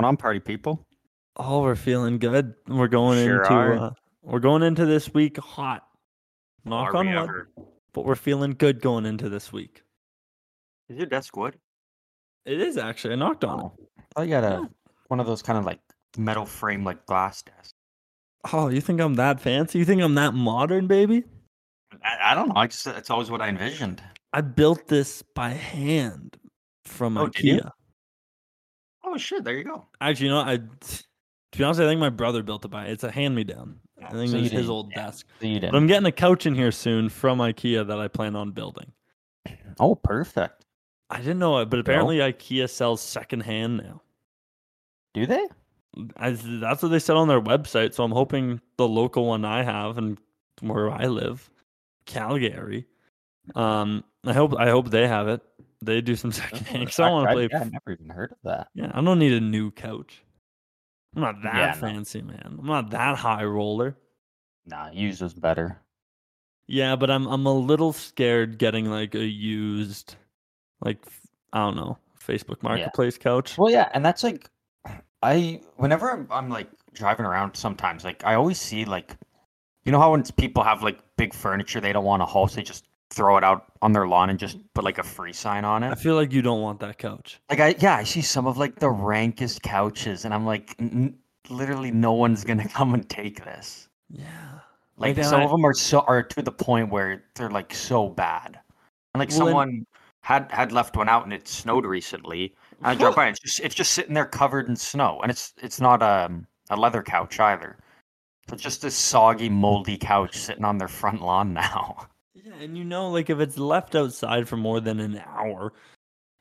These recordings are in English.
going on, party people? Oh, we're feeling good. We're going Sure into uh, we're going into this week hot. Knock Are on wood, ever? but we're feeling good going into this week. Is your desk wood? It is actually. I knocked on it. Oh, I thought you had a Yeah. one of those kind of like metal frame like glass desks. Oh, you think I'm that fancy? You think I'm that modern, baby? I, I don't know. I just it's always what I envisioned. I built this by hand from Oh? IKEA. Oh shit! There you go. Actually, you know, I to be honest, I think my brother built it by. It's a hand me down. I think So it was his old yeah. desk. So But. I'm getting a couch in here soon from IKEA that I plan on building. Oh, perfect. I didn't know it, but apparently IKEA sells secondhand now. Do they? I, that's what they said on their website. So I'm hoping the local one I have and where I live, Calgary. Um, I hope I hope they have it. They do some secondhand. Because I want to I, play. yeah, I've never even heard of that. Yeah, I don't need a new couch. I'm not that Yeah, no. fancy, man. I'm not that high roller. Nah, used is better. Yeah, but I'm I'm a little scared getting like a used, like I don't know, Facebook Marketplace couch. Well, yeah, and that's like, I whenever I'm, I'm like driving around, sometimes like I always see like, you know how when people have like big furniture they don't want to haul, so they just throw it out on their lawn and just put like a free sign on it. I feel like you don't want that couch. Like I yeah, I see some of like the rankest couches, and I'm like, "N- n- literally no one's gonna come and take this. Yeah. Like Like, some I- of them are so are to the point where they're like so bad. And like Well, and- someone had had left one out and it snowed recently. And I drove by and it's just it's just sitting there covered in snow. And it's it's not um, a leather couch either. So it's just this soggy, moldy couch sitting on their front lawn now. And you know, like if it's left outside for more than an hour,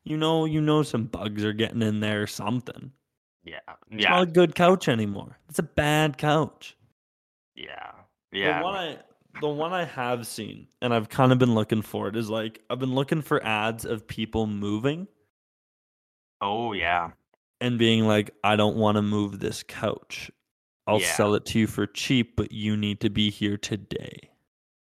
you know, you know, some bugs are getting in there or something. Yeah. It's Yeah. not a good couch anymore. It's a bad couch. Yeah. yeah. The one I the one I have seen and I've kind of been looking for it is like I've been looking for ads of people moving Oh yeah. and being like, I don't want to move this couch. I'll Yeah. sell it to you for cheap, but you need to be here today.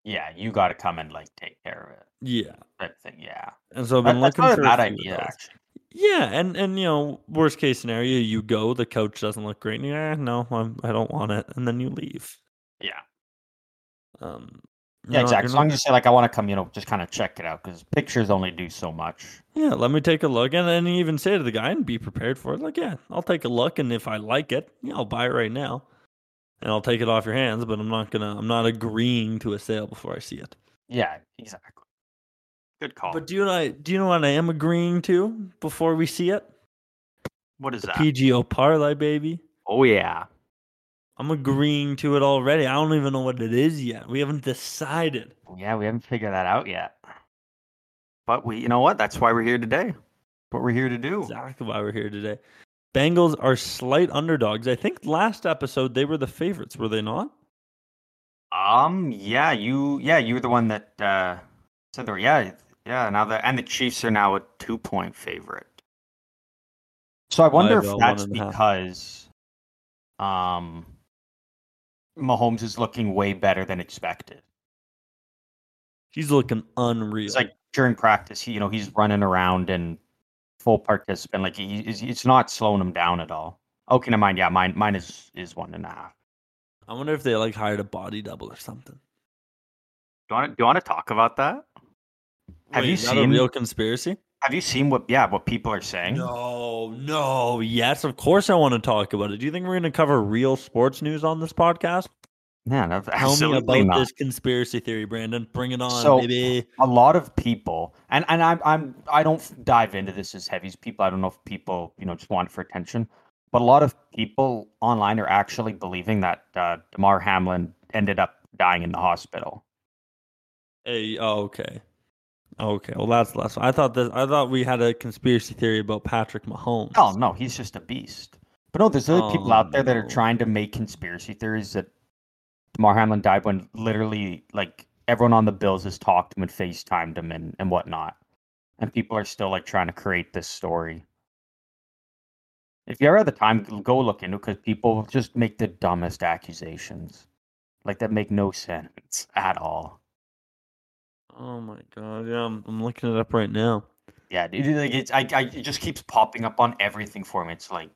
Yeah. You gotta come and like take care of it. Yeah. Type thing. Yeah. And so I've That- been that's looking not for a bad idea actually. Yeah, and and you know, worst case scenario, you go, the couch doesn't look great, and eh, no, I'm, I don't want it, and then you leave. Yeah. Um, Yeah, exactly. As long as you say like I want to come, you know, just kind of check it out because pictures only do so much. yeah, let me take a look, and then you even say to the guy and be prepared for it. Like, yeah, I'll take a look, and if I like it, yeah, I'll buy it right now, and I'll take it off your hands. But I'm not gonna, I'm not agreeing to a sale before I see it. Yeah, exactly. Good call. But do you know, I, do you know what I am agreeing to before we see it? what is The that? PGO parlay, baby. oh yeah. I'm agreeing to it already. I don't even know what it is yet. We haven't decided. Yeah, we haven't figured that out yet. But we, you know what? That's why we're here today. What we're here to do. Exactly why we're here today. Bengals are slight underdogs. I think last episode they were the favorites, were they not? Um, yeah, you, yeah, you were the one that uh said there. Yeah, yeah. Now the and the Chiefs are now a two point favorite. So I wonder By if that's a half. because, um, Mahomes is looking way better than expected. He's looking unreal. It's like during practice, he, you know, he's running around and full participant. Like he, it's, it's not slowing him down at all. Okay, never mind. Yeah, mine, mine is is one and a half. I wonder if they like hired a body double or something. Do you want to, do you want to talk about that? Have Wait, you seen- a real conspiracy? Have you seen what? Yeah, what people are saying. No, no. Yes, of course I want to talk about it. Do you think we're going to cover real sports news on this podcast? Man, I've- Tell me about not. this conspiracy theory, Brandon. Bring it on, So- baby. a lot of people and and I'm I'm I don't dive into this as heavy as people. I don't know if people you know just want it for attention, but a lot of people online are actually believing that uh, Damar Hamlin ended up dying in the hospital. Hey, oh, okay. Okay, well that's less. I thought this. I thought we had a conspiracy theory about Patrick Mahomes. Oh no, he's just a beast. But no, there's other people Oh, out there that are trying to make conspiracy theories that Damar Hamlin died when literally like everyone on the Bills has talked to him and FaceTimed him and, and whatnot. And people are still like trying to create this story. If you ever had the time, go look into it because people just make the dumbest accusations. Like that make no sense at all. Oh my god, yeah, I'm, I'm looking it up right now. Yeah, dude, like it's I, I it just keeps popping up on everything for me. It's like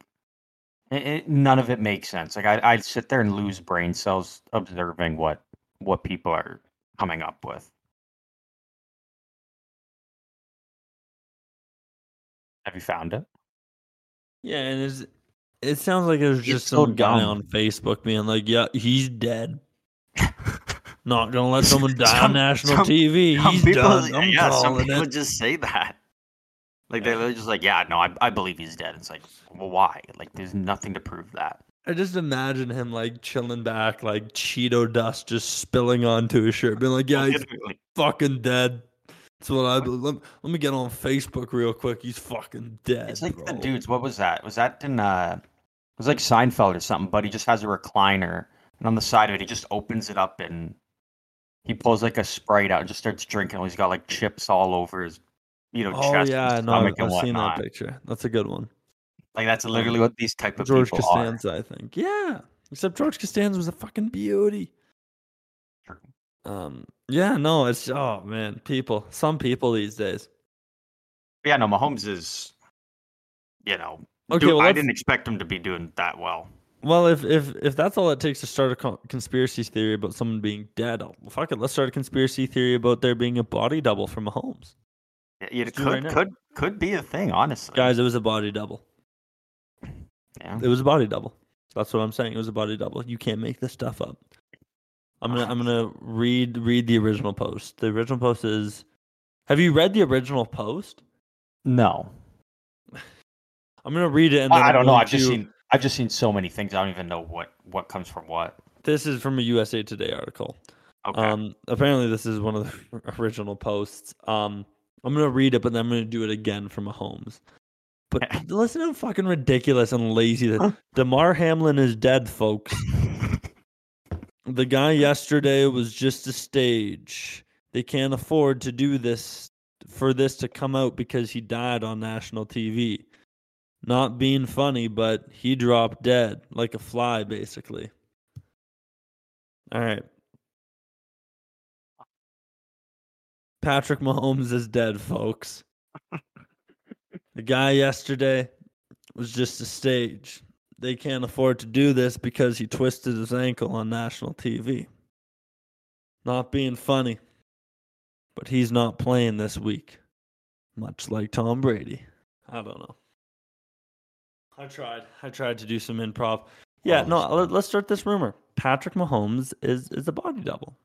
It, it, none of it makes sense. Like I, I'd sit there and lose brain cells observing what what people are coming up with. Have you found it? Yeah, and it's, it sounds like it was It's just so some guy on Facebook being like, "Yeah, he's dead. Not gonna let someone die Some- on national some- TV. He's people- done. I'm yeah, some people it." just say that. Like Yeah. they're just like, yeah, no, I, I believe he's dead. It's like, well, why? Like, there's nothing to prove that. I just imagine him like chilling back, like Cheeto dust just spilling onto his shirt, being like, "Yeah, he's fucking dead." That's what I believe. Let, let me get on Facebook real quick. He's fucking dead. It's like the dudes. What was that? Was that in uh? It was like Seinfeld or something. But he just has a recliner, and on the side of it, he just opens it up and he pulls like a sprite out and just starts drinking. He's got like chips all over his, you know, Oh chest, yeah, no, I've, I've seen that picture. That's a good one. Like that's literally what these type of George people are. Costanza, I think. Yeah, except George Costanza was a fucking beauty. True. Um, yeah, no, it's oh man, people, some people these days. Yeah, no, Mahomes is, you know, Okay, do- well, I didn't expect him to be doing that well. Well, if if if that's all it takes to start a con- conspiracy theory about someone being dead, fuck it. Let's start a conspiracy theory about there being a body double for Mahomes. It, it Let's do it right could could could be a thing, honestly. Guys, it was a body double. yeah. It was a body double. That's what I'm saying. It was a body double. You can't make this stuff up. I'm gonna I'm gonna read read the original post. The original post is. Have you read the original post? No, I'm gonna read it and then I, I don't know. I've just to- seen I've just seen so many things. I don't even know what what comes from what. This is from a USA Today article. Okay. Um, apparently this is one of the original posts. Um, I'm gonna read it, but then I'm gonna do it again for Mahomes. But listen how fucking ridiculous and lazy that Damar Hamlin is dead, folks. The guy yesterday was just a stage. They can't afford to do this for this to come out because he died on national TV. Not being funny, but he dropped dead like a fly, basically. All right. Patrick Mahomes is dead, folks. the guy yesterday was just a stage. They can't afford to do this because he twisted his ankle on national TV. Not being funny, but he's not playing this week, much like Tom Brady. I don't know. I tried. I tried to do some improv. Yeah, Oh, no, let's start this rumor. Patrick Mahomes is is a body double.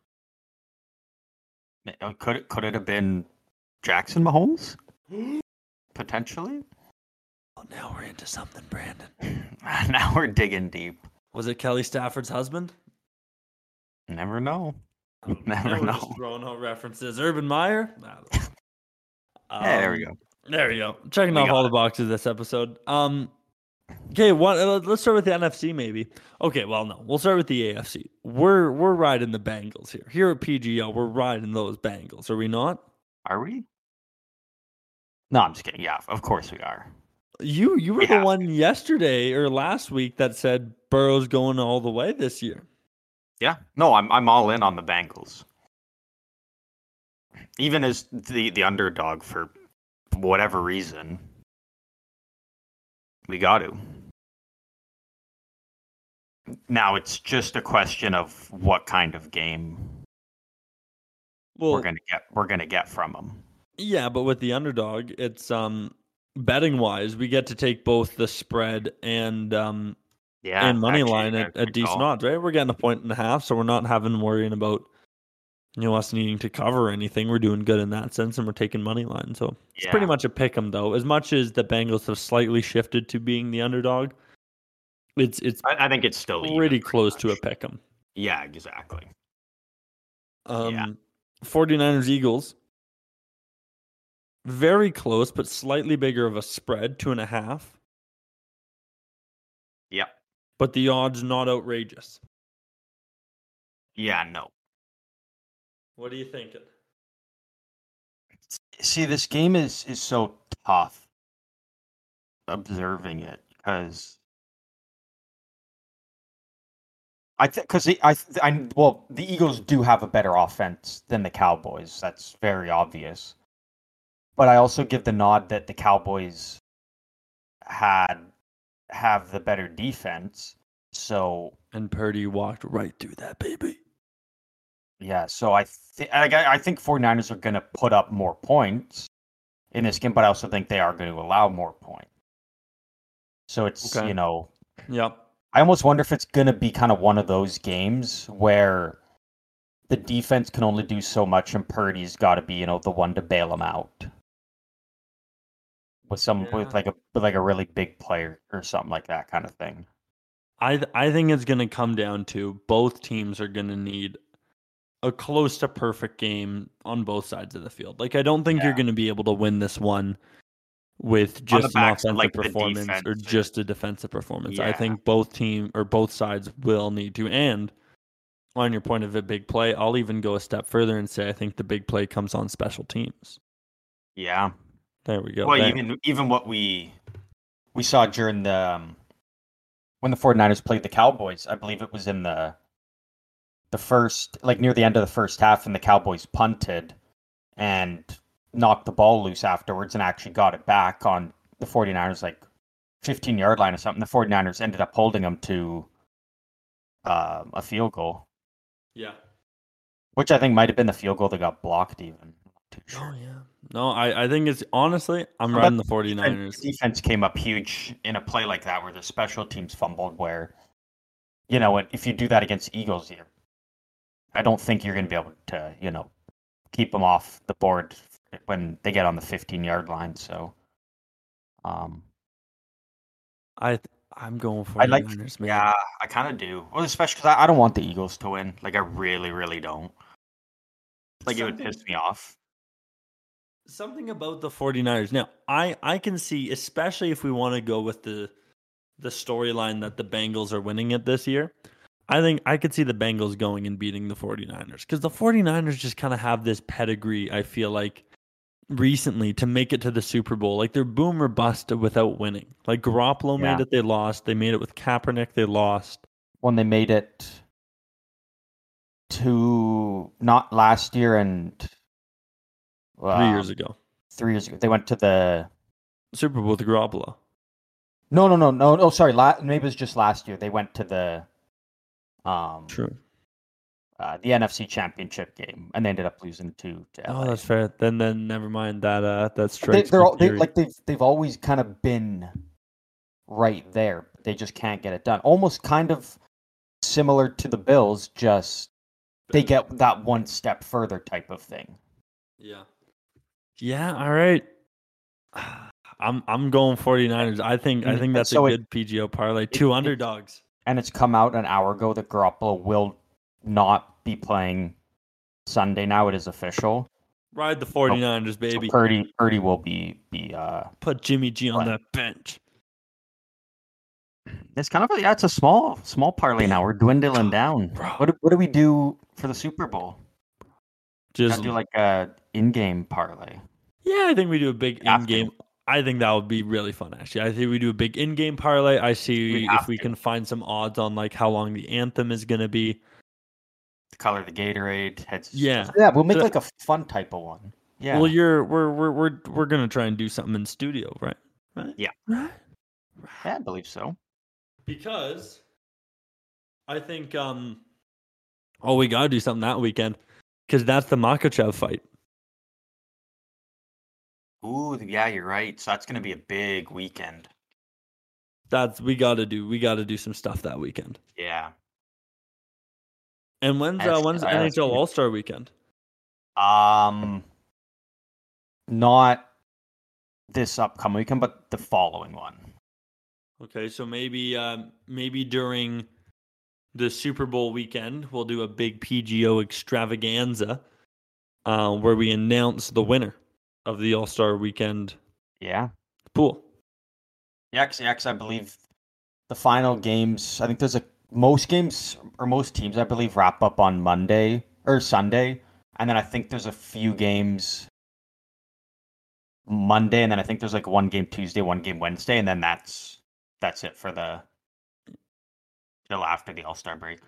Could it could it have been Jackson Mahomes? Potentially. Oh, now we're into something, Brandon. now we're digging deep. Was it Kelly Stafford's husband? Never know. I Never know. Just throwing out references. Urban Meyer. Yeah, there we Um, go. There we go. Checking We off all the boxes this episode. Um, okay, one. uh, Let's start with the NFC, maybe. Okay, well, no, we'll start with the AFC. We're we're riding the Bengals here. Here at PGL, we're riding those Bengals. Are we not? Are we? No, I'm just kidding. Yeah, of course we are. You you were We the one yesterday or last week that said Burrow's going all the way this year. Yeah. No, I'm I'm all in on the Bengals. Even as the the underdog for whatever reason, we got to. Now it's just a question of what kind of game Well, we're gonna get. We're gonna get from them. Yeah, but with the underdog, it's um betting wise, we get to take both the spread and um Yeah, and money actually, line at, a at decent odds, right? We're getting a point and a half, so we're not having worrying about you know us needing to cover anything. We're doing good in that sense, and we're taking money line. So it's pretty much a pick 'em though. As much as the Bengals have slightly shifted to being the underdog, it's it's I, I think it's still pretty close to a much. pick 'em. Yeah, exactly. Um, Yeah. 49ers Eagles. Very close, but slightly bigger of a spread, two and a half. Yep. But the odds not outrageous. Yeah, no. What are you thinking? See, this game is is so tough observing it because I think because I th- I well the Eagles do have a better offense than the Cowboys. That's very obvious. But I also give the nod that the Cowboys had have the better defense. So And Purdy walked right through that baby. Yeah, so I think I, I think 49ers are going to put up more points in this game, but I also think they are going to allow more points. So it's Okay. you know Yep. I almost wonder if it's going to be kind of one of those games where the defense can only do so much, and Purdy's got to be, you know, the one to bail them out with some Yeah. with like a with like a really big player or something like that kind of thing. I th- I think it's going to come down to both teams are going to need a close to perfect game on both sides of the field. Like I don't think you're going to be able to win this one with just an offensive like, performance or just a defensive performance. I think both team or both sides will need to. And on your point of a big play, I'll even go a step further and say I think the big play comes on special teams. Yeah. There we go. Well, There. even even what we we saw during the um, when the 49ers played the Cowboys, I believe it was in the the first like near the end of the first half and the Cowboys punted and knocked the ball loose afterwards and actually got it back on the 49ers like 15 yard line or something. The 49ers ended up holding them to um, a field goal, yeah. which I think might have been the field goal that got blocked even. I'm not too Oh sure. yeah. No, I, I think it's honestly I'm But riding the defense- 49ers. Defense came up huge in a play like that where the special teams fumbled. Where, you know, if you do that against Eagles, you I don't think you're going to be able to, you know, keep them off the board when they get on the 15 yard line. So, um, I I'm going 49ers, I like- man. yeah, I kind of do. Well, especially because I, I don't want the Eagles to win. Like, I really, really don't. Like, it would piss me off. something about the 49ers. Now, I I can see especially if we want to go with the the storyline that the Bengals are winning it this year. I think I could see the Bengals going and beating the 49ers cuz the 49ers just kind of have this pedigree I feel like recently to make it to the Super Bowl. Like they're boom or bust without winning. Like Garoppolo Yeah. made it, they lost. They made it with Kaepernick, they lost. When they made it to not last year and Three um, years ago. Three years ago, they went to the Super Bowl with Garoppolo. No, no, no, no, no. Sorry, la- maybe it was just last year. They went to the um True. uh, the NFC Championship game, and they ended up losing to. to Oh, that's fair. Then then never mind that uh that's true. They, they're all, they, like they've they've always kind of been right there. They just can't get it done. Almost kind of similar to the Bills, just they get that one step further type of thing. Yeah. Yeah, all right. I'm I'm going 49ers. I think I think that's so a it- good PGO parlay. Two it- underdogs. And it's come out an hour ago that Garoppolo will not be playing Sunday. Now it is official. Ride the 49ers, baby. So Purdy Purdy will be be uh Put Jimmy G on that bench. It's kind of a, yeah, it's a small small parlay now. We're dwindling down. Bro. What do, what do we do for the Super Bowl? Just Gotta do like a in-game parlay. Yeah, I think we do a big in-game. I think that would be really fun actually. I think we do a big in-game parlay. I see We if we to. can find some odds on like how long the anthem is going to be. The color of the Gatorade. Heads. Yeah. yeah. We'll make So- like a fun type of one. Yeah. Well, you're we're we're we're we're going to try and do something in studio, right? Right? Yeah. Right. yeah, I believe so. because I think um oh we gotta do something that weekend because that's the Makhachev fight. Ooh, yeah, you're right. So that's gonna be a big weekend. That's we gotta do we gotta do some stuff that weekend. Yeah. And when's uh, when's uh, NHL. All Star weekend? Um, not this upcoming weekend, but the following one. Okay, so maybe um maybe during the Super Bowl weekend we'll do a big PGO extravaganza uh, where we announce the winner of the All Star weekend Yeah. pool. Yeah, 'cause- yeah, 'cause I believe the final games. I think there's a most games or most teams I believe wrap up on Monday or Sunday, and then I think there's a few games Monday, and then I think there's like one game Tuesday, one game Wednesday, and then that's that's it for the till after the All Star break.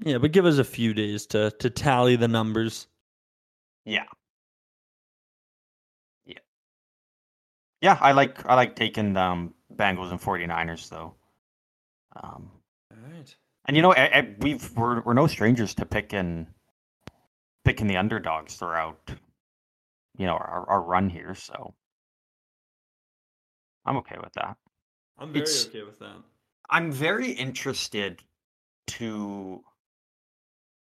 Yeah, but give us a few days to to tally the numbers. Yeah. Yeah. I like I like taking um Bengals and 49ers though. Um, All right. and you know, I, I, we've we're we're no strangers to picking picking the underdogs throughout you know our, our run here, so I'm okay with that. I'm very It's- okay with that. I'm very interested to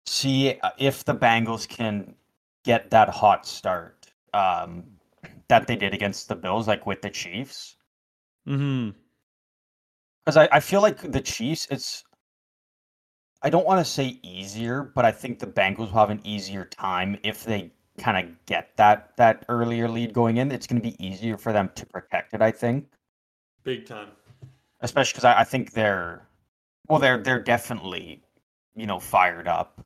see uh, if the Bengals can get that hot start um, that they did against the Bills, like with the Chiefs. Mm-hmm. Because I, I feel like the Chiefs, it's. I don't want to say easier, but I think the Bengals will have an easier time if they kind of get that that earlier lead going in. It's going to be easier for them to protect it. I think. Big time. especially because I, I think they're well they're they're definitely you know fired up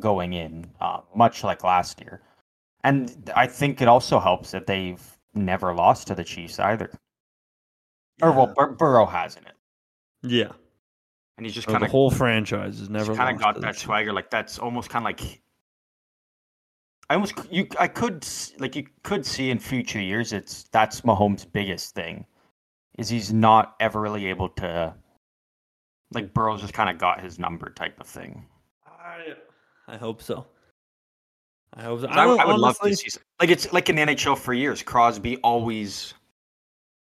going in uh, much like last year and i think it also helps that they've never lost to the chiefs either. Or well Bur- burrow hasn't. It Yeah. and he's just kind the of whole franchise has never kind of got that swagger like that's almost kind of like i almost you i could like you could see in future years it's that's mahomes biggest thing is he's not ever really able to like burrow's just kind of got his number type of thing. I, I hope so. I hope so. I, I, would love to see some- like it's like in the nhl for years crosby always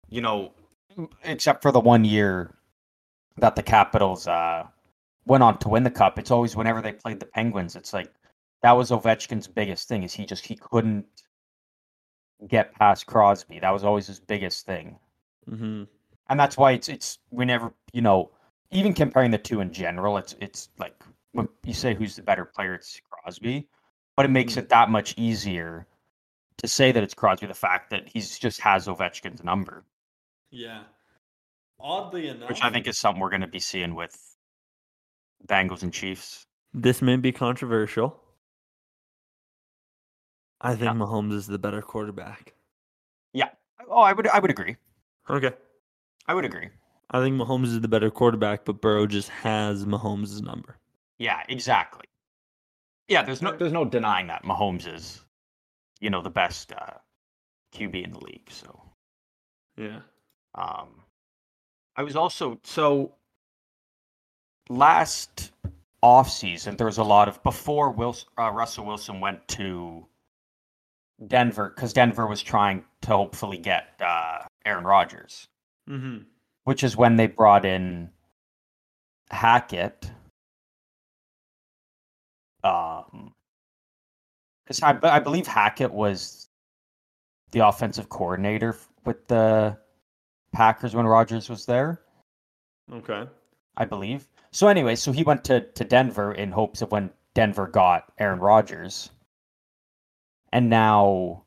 you know except for the one year that the capitals uh went on to win the cup it's always whenever they played the penguins it's like that was ovechkin's biggest thing is he just he couldn't get past crosby that was always his biggest thing Mhm. and that's why it's it's whenever you know even comparing the two in general it's it's like when you say who's the better player it's crosby but it makes Mhm. it that much easier to say that it's crosby the fact that he's just has ovechkin's number Yeah. Oddly enough, which i think is something we're going to be seeing with bengals and chiefs this may be controversial. I think Yeah. Mahomes is the better quarterback. Yeah. Oh i would i would agree Okay. i would agree I think Mahomes is the better quarterback, but Burrow just has Mahomes' number. yeah exactly yeah there's no there's no denying that mahomes is you know the best uh qb in the league so Yeah. Um, I was also so last off season there was a lot of before Wilson, uh, Russell Wilson went to Denver because Denver was trying to hopefully get uh, Aaron Rodgers, Mm-hmm. which is when they brought in Hackett. Um, because I, I believe Hackett was the offensive coordinator with the Packers when Rodgers was there. Okay. I believe. So anyway, so he went to, to Denver in hopes of when Denver got Aaron Rodgers. And now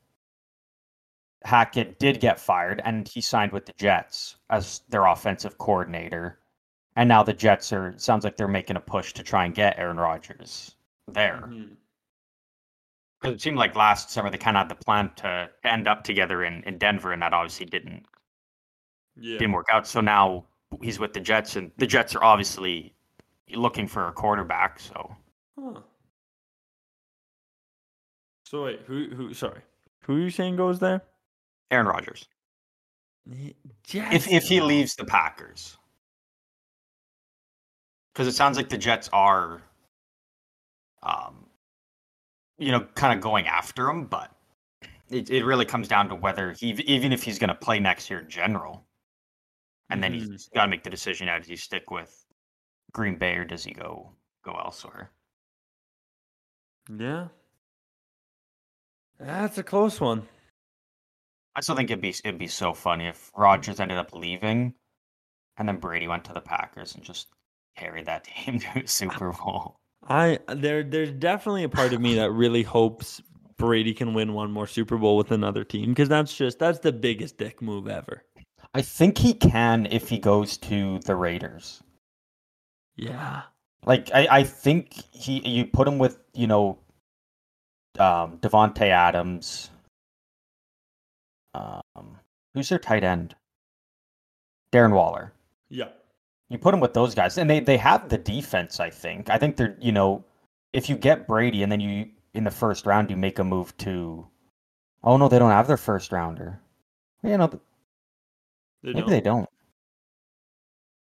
Hackett did get fired and he signed with the Jets as their offensive coordinator. And now the Jets are sounds like they're making a push to try and get Aaron Rodgers there. Mm-hmm. Because it seemed like last summer they kind of had the plan to end up together in, in Denver, and that obviously didn't Yeah. didn't work out. So now he's with the Jets, and the Jets are obviously looking for a quarterback. So Huh. So wait, who who sorry. Who are you saying goes there? Aaron Rodgers, Jets. if if he leaves the Packers, because it sounds like the Jets are, um, you know, kind of going after him, but it it really comes down to whether he even if he's going to play next year in general, and then Mhm. he's got to make the decision: now, does he stick with Green Bay or does he go go elsewhere? Yeah. That's a close one. I still think it'd be it'd be so funny if Rodgers ended up leaving, and then Brady went to the Packers and just carried that team to a Super Bowl. I there there's definitely a part of me that really hopes Brady can win one more Super Bowl with another team because that's just that's the biggest dick move ever. I think he can if he goes to the Raiders. Yeah. Like I, I think he you put him with you know, um, Davante Adams. Um, who's their tight end? Darren Waller. Yeah. You put them with those guys, and they they have the defense. I think. I think they're you know, if you get Brady and then you in the first round you make a move to, oh no, they don't have their first rounder. You know, They maybe don't. they don't.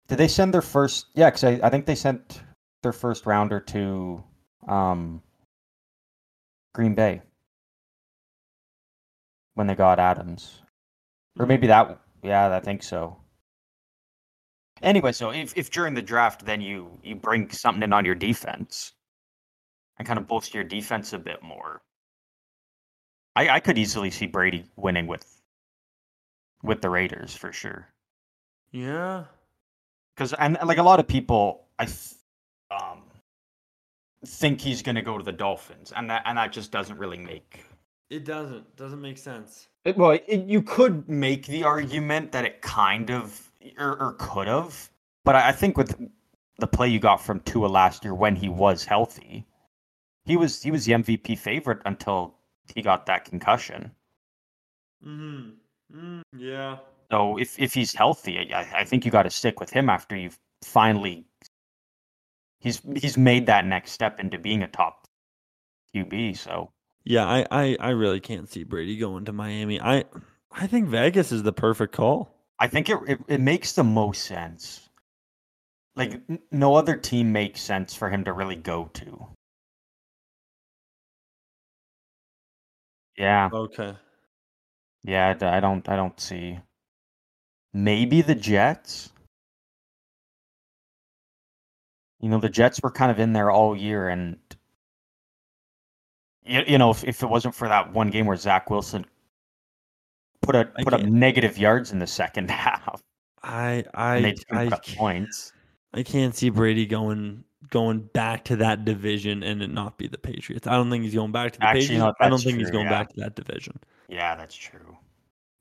Did they send their first? Yeah, because I, I think they sent their first rounder to um, Green Bay when they got Adams, or maybe that. Yeah, I think so. Anyway, so if, if during the draft, then you you bring something in on your defense and kind of bolster your defense a bit more, I I could easily see Brady winning with with the Raiders for sure. Yeah. Because and like a lot of people, I um think he's going to go to the Dolphins, and that and that just doesn't really make. It doesn't. Doesn't make sense. It, well, it, you could make the argument that it kind of or, or could have, but I, I think with the play you got from Tua last year when he was healthy, he was he was the MVP favorite until he got that concussion. Mm-hmm. Mm, yeah. So if if he's healthy, I, I think you got to stick with him after you've finally he's he's made that next step into being a top QB. So Yeah, I, I, I really can't see Brady going to Miami. I I think Vegas is the perfect call. I think it it, it makes the most sense. Like n- no other team makes sense for him to really go to. Yeah, Okay. yeah, I don't I don't see. Maybe the Jets. You know, the Jets were kind of in there all year, and you, you know, if, if it wasn't for that one game where Zach Wilson put a I put up negative yards in the second half, I and I I, up points. I can't see Brady going going back to that division and it not be the Patriots. I don't think he's going back to the Actually, Patriots. no, I don't think he's going yeah. back to that division. Yeah, that's true.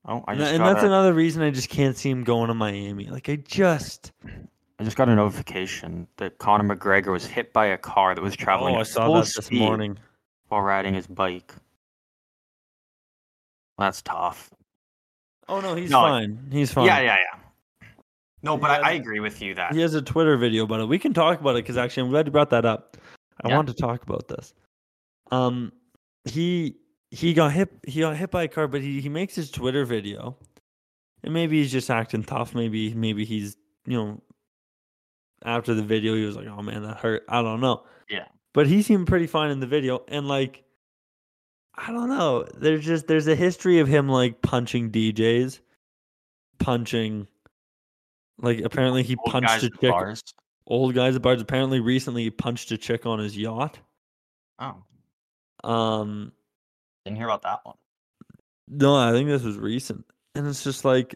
Oh, I And, just and got that's a, another reason I just can't see him going to Miami. Like I just I just got a notification that Conor McGregor was hit by a car that was traveling Oh, I saw full that this morning. while riding his bike. That's tough. Oh no, he's No, fine. He's fine. Yeah, yeah, yeah. No, but I, I agree with you that He has a Twitter video about it. We can talk about it because actually, I'm glad you brought that up. I Yeah. wanted to talk about this. Um, he he got hit. He got hit by a car, but he he makes his Twitter video, and maybe he's just acting tough. Maybe maybe he's you know. After the video, he was like, "Oh man, that hurt." I don't know. Yeah. But he seemed pretty fine in the video, and like, I don't know. There's just there's a history of him like punching DJs, punching. Like apparently he old punched a chick bars. old guys at bars. Apparently, recently he punched a chick on his yacht. Oh, Um, didn't hear about that one. no, I think this was recent, and it's just like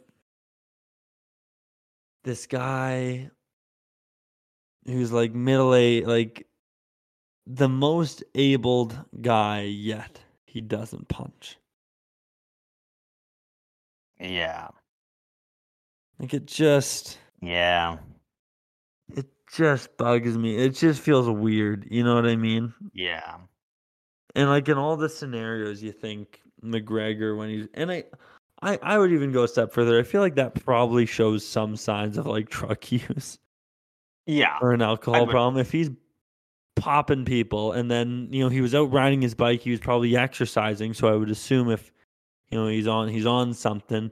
this guy who's like middle age, like the most abled guy yet. He doesn't punch. Yeah, Like it just, yeah, it just bugs me. It just feels weird. You know what I mean? yeah. And like in all the scenarios, you think McGregor when he's and I, I, I would even go a step further. I feel like that probably shows some signs of like drug use Yeah, or an alcohol would- problem. If he's popping people and then you know he was out riding his bike, he was probably exercising. So I would assume if you know he's on he's on something,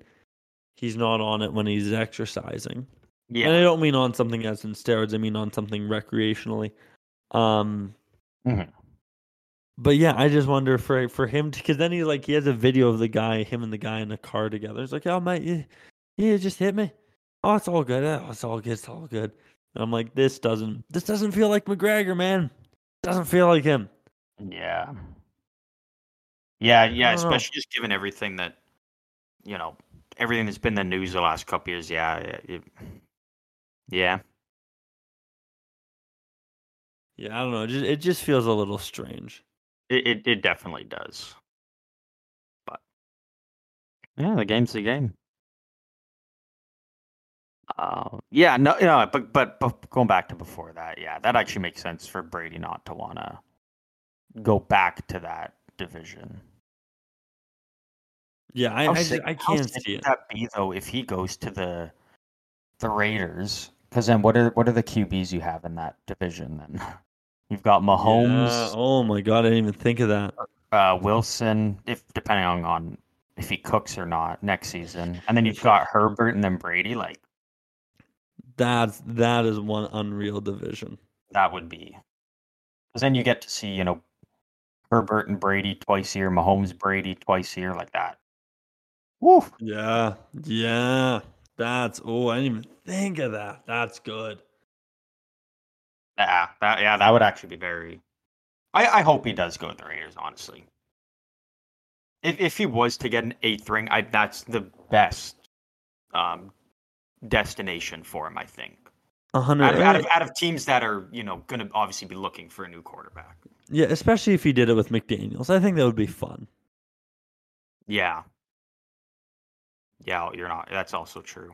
he's not on it when he's exercising. Yeah. And I don't mean on something as in steroids. I mean on something recreationally. Um, Mhm. but yeah, I just wonder for for him because then he like he has a video of the guy, him and the guy in the car together. It's like, oh mate, yeah, yeah, just hit me. Oh, it's all good. Oh, it's all good. It's all good. And I'm like, this doesn't this doesn't feel like McGregor, man. Doesn't feel like him. yeah, yeah, yeah. don't know. Especially just given everything that you know, everything that's been the news the last couple years. Yeah, yeah, it- yeah. Yeah, I don't know. It just, it just feels a little strange. It, it it definitely does. But yeah, the game's the game. Uh, yeah, no, no, but, but but going back to before that, yeah, that actually makes sense for Brady not to want to go back to that division. Yeah, I I, sick- I can't see it. that be though if he goes to the the Raiders? Because then what are what are the QBs you have in that division? Then you've got Mahomes, Yeah, Oh my god, I didn't even think of that. uh, Wilson, if depending on, on if he cooks or not next season, and then you've got Herbert and then Brady. Like, That's that is one unreal division. That would be. Because then you get to see, you know, Herbert and Brady twice a year, Mahomes Brady twice a year, like that. Woo! Yeah, yeah. That's oh, I didn't even think of that. That's good. Yeah, that yeah, that would actually be very. I I hope he does go with the Raiders. Honestly, if if he was to get an eighth ring, I that's the best um destination for him. I think A hundred. out of, out of out of teams that are you know going to obviously be looking for a new quarterback. yeah, especially if he did it with McDaniels. I think that would be fun. Yeah. Yeah, you're not. That's also true.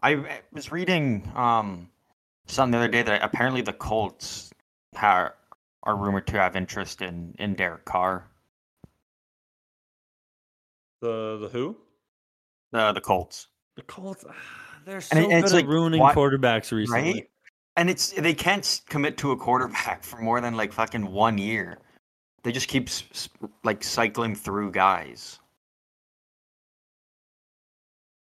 I I was reading um something the other day that apparently the Colts are, are rumored to have interest in in Derek Carr. The the who? The the Colts, The Colts. They're so And good it's at like, ruining why- quarterbacks recently. right? And it's they can't commit to a quarterback for more than like fucking one year. They just keep like cycling through guys.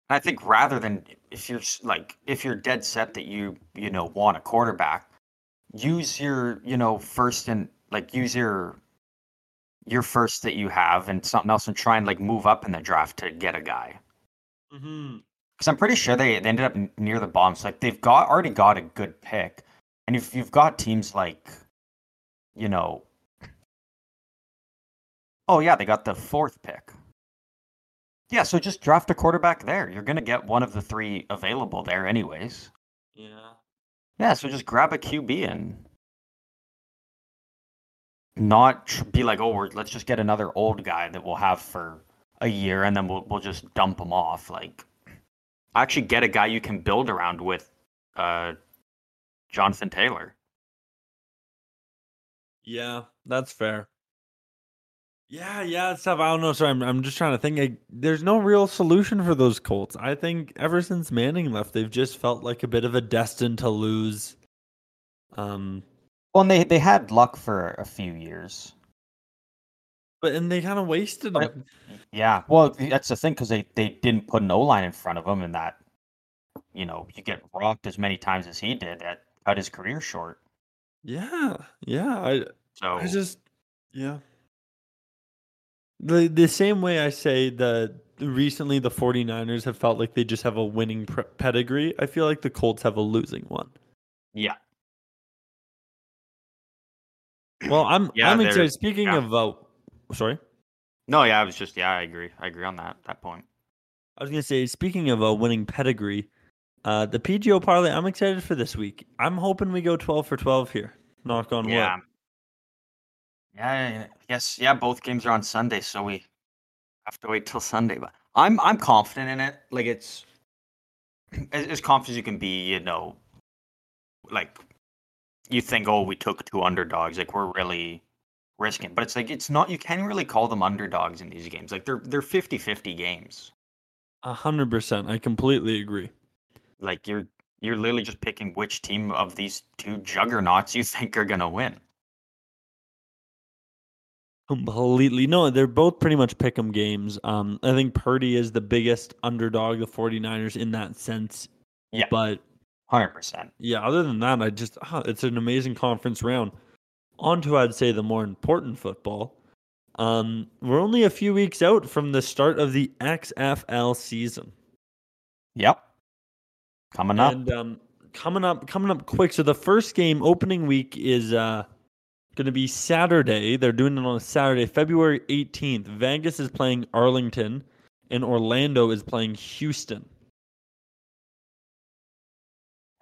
And I think rather than if you're like if you're dead set that you you know want a quarterback, use your you know first and like use your your first that you have and something else and try and like move up in the draft to get a guy. Mm-hmm. Because I'm pretty sure they, they ended up near the bottom. So like they've got already got a good pick, and if you've got teams like, you know, oh yeah, they got the fourth pick. Yeah, so just draft a quarterback there. You're gonna get one of the three available there, anyways. Yeah. Yeah, so just grab a QB and not tr- be like, oh, we're, let's just get another old guy that we'll have for a year, and then we'll we'll just dump him off. Like, actually get a guy you can build around with, uh, Jonathan Taylor. Yeah, that's fair. Yeah, yeah, it's tough. I don't know. Sorry, I'm, I'm just trying to think. Like, there's no real solution for those Colts. I think ever since Manning left, they've just felt like a bit of a destined to lose. Um, Well, and they they had Luck for a few years. But and they kind of wasted them. Yeah, well, that's the thing because they they didn't put an O line in front of him, and that, you know, you get rocked as many times as he did, that cut his career short. Yeah, yeah. I So I just yeah. The the same way I say that recently the 49ers have felt like they just have a winning pre- pedigree, I feel like the Colts have a losing one. yeah, Well, I'm Yeah, I'm excited. Speaking yeah. of uh, sorry. no, yeah, I was just yeah, I agree, I agree on that that point. I was gonna say, speaking of a winning pedigree, uh, the PGO parlay. I'm excited for this week. I'm hoping we go 12 for 12 here. Knock on wood. Yeah. wood. Yeah, yes, yeah. Both games are on Sunday, so we have to wait till Sunday. But I'm I'm confident in it. Like it's as, as confident as you can be. You know, like you think, oh, we took two underdogs. Like we're really risking, but it's like it's not. You can't really call them underdogs in these games. Like they're they're 50-50 games. A hundred percent. I completely agree. Like you're you're literally just picking which team of these two juggernauts you think are gonna win. Completely. No, they're both pretty much pick 'em games. Um, I think Purdy is the biggest underdog, the 49ers in that sense. Yeah. But Hundred percent. yeah, other than that, I just ah, it's an amazing conference round. On to I'd say the more important football. Um, we're only a few weeks out from the start of the XFL season. Yep. Coming up. And um, coming up, coming up quick. So the first game, opening week, is uh, going to be Saturday. They're doing it on a Saturday, February 18th. Vegas is playing Arlington, and Orlando is playing Houston.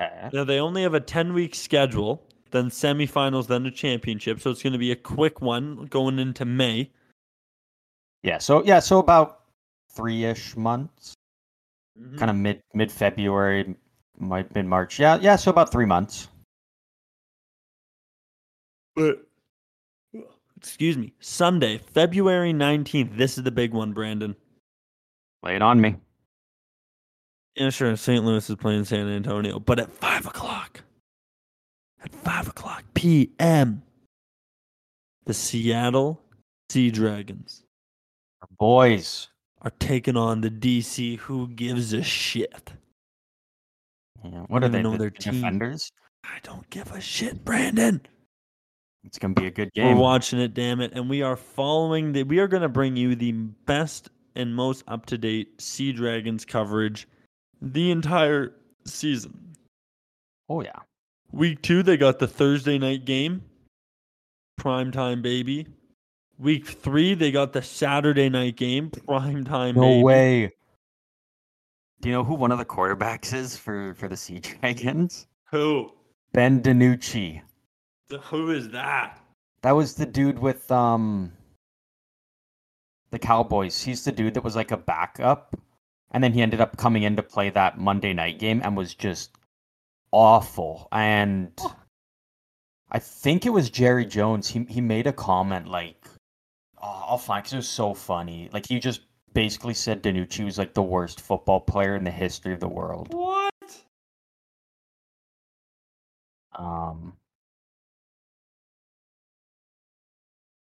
Okay. Now they only have a 10 week schedule, then semifinals, then a championship. So it's going to be a quick one going into May. Yeah, so yeah, so about three ish months, Mm-hmm. kind of mid mid February, might mid March. Yeah, yeah, so about three months. But excuse me, Sunday, February 19th. This is the big one, Brandon. Lay it on me. Yeah, sure. St. Louis is playing San Antonio, but at five o'clock. At five o'clock p.m. The Seattle Sea Dragons Our boys. are taking on the DC. Who gives a shit? Yeah. What are they? know the their team. defenders? I don't give a shit, Brandon. It's gonna be a good game. We're watching it, damn it, and we are following the. We are going to bring you the best and most up to date Sea Dragons coverage the entire season. Oh yeah. Week two, they got the Thursday night game, prime time baby. Week three, they got the Saturday night game, prime time No baby. way. Do you know who one of the quarterbacks is for for the Sea Dragons? Who? Ben DiNucci. The- Who is that? That was the dude with um the Cowboys. He's the dude that was like a backup, and then he ended up coming in to play that Monday night game and was just awful. And I think it was Jerry Jones. He he made a comment like, oh, "I'll find," because it was so funny. Like he just basically said DiNucci was like the worst football player in the history of the world. What? Um.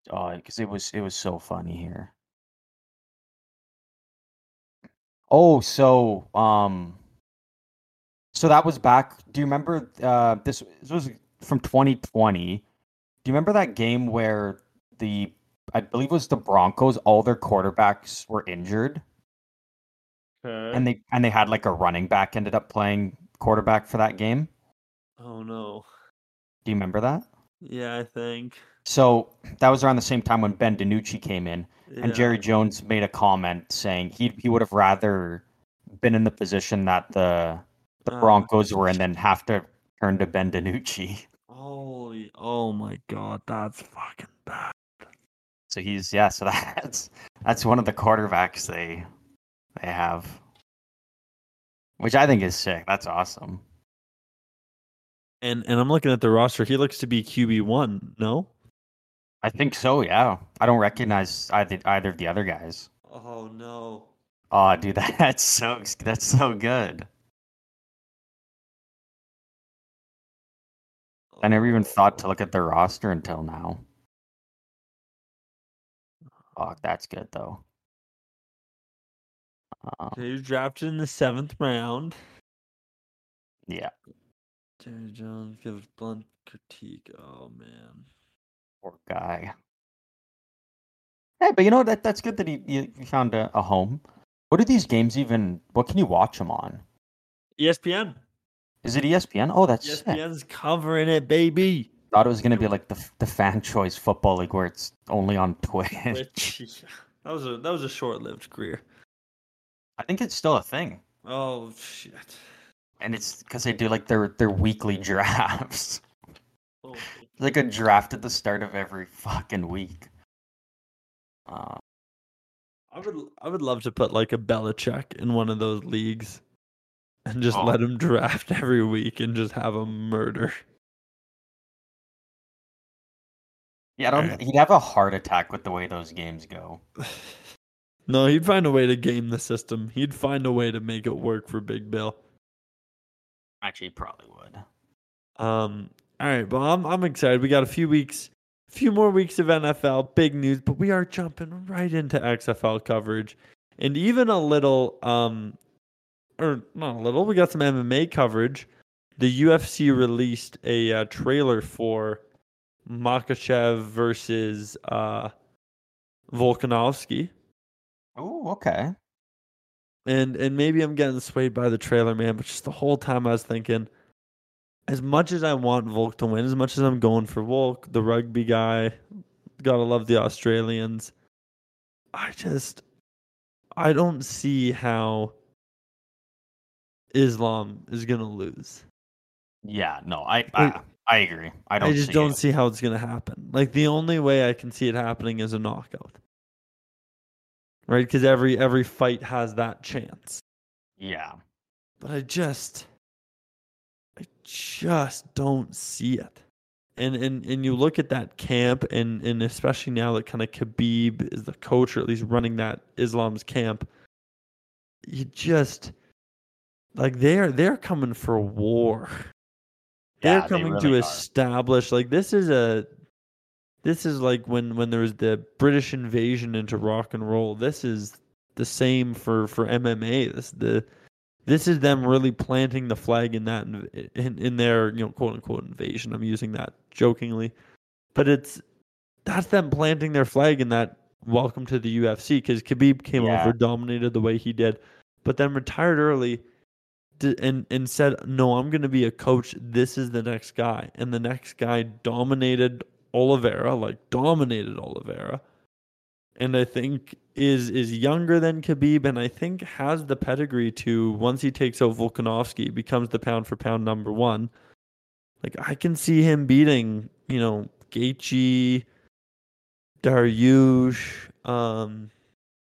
Oh, because it was it was so funny here. Oh, so um, so that was back. Do you remember? Uh, this, this was from 2020. Do you remember that game where the I believe it was the Broncos? All their quarterbacks were injured, Okay. and they and they had like a running back ended up playing quarterback for that game. oh no. Do you remember that? Yeah, I think. So that was around the same time when Ben DiNucci came in, and Jerry Jones made a comment saying he he would have rather been in the position that the the Ah. Broncos were and then have to turn to Ben DiNucci. Holy, oh my god, that's fucking bad. So he's yeah. So that's that's one of the quarterbacks they they have, which I think is sick. That's awesome. And and I'm looking at the roster. He looks to be QB one. No. I think so. Yeah. I don't recognize either either of the other guys. Oh no. Oh, dude, that's so that's so good. I never even thought to look at their roster until now. Oh, that's good though. Um, He was drafted in the seventh round. yeah, Jerry Jones gives blunt critique. Oh man. poor guy. Hey, but you know that that's good that he he he found a, a home. What are these games even? What can you watch them on? ESPN. Is it ESPN? Oh, that's sick. ESPN's covering it, baby. Thought it was gonna be like the the fan choice football league where it's only on Twitch. Which that was a that was a short lived career. I think it's still a thing. Oh shit. and it's because they do like their their weekly drafts. Oh, like a draft at the start of every fucking week. Uh, I would I would love to put like a Belichick in one of those leagues and just Oh. let him draft every week and just have a murder. yeah, I don't. Alright. He'd have a heart attack with the way those games go. No, he'd find a way to game the system. He'd find a way to make it work for Big Bill. Actually, he probably would. Um, all right, well, I'm I'm excited. We got a few weeks, a few more weeks of NFL, big news, but we are jumping right into XFL coverage, and even a little, um, or not a little. We got some MMA coverage. The UFC released a uh, trailer for Makhachev versus uh, Volkanovski. Oh, okay. and and maybe I'm getting swayed by the trailer, man. But just the whole time I was thinking, as much as I want Volk to win, as much as I'm going for Volk, the rugby guy, gotta love the Australians. I just, I don't see how Islam is gonna lose. Yeah, no, I I, I agree. I I, don't. I just see don't it. see how it's gonna happen. Like the only way I can see it happening is a knockout, right? Because every every fight has that chance. Yeah, but I just I just don't see it. And and and you look at that camp and and especially now that kind of Khabib is the coach or at least running that Islam's camp, you just like they're they're coming for war. They're Yeah, they coming to are. establish like this is a this is like when when there was the British invasion into rock and roll. This is the same for for MMA. This the this is them really planting the flag in that in, in their you know quote unquote invasion. I'm using that jokingly, but it's that's them planting their flag in that welcome to the UFC because Khabib came Yeah. over, dominated the way he did, but then retired early. And, and said no i'm going to be a coach this is the next guy and the next guy dominated oliveira like dominated oliveira and I think is is younger than Khabib, and I think has the pedigree to once he takes out Volkanovski, becomes the pound for pound number one. Like I can see him beating, you know, Gaethje, Dariush, um,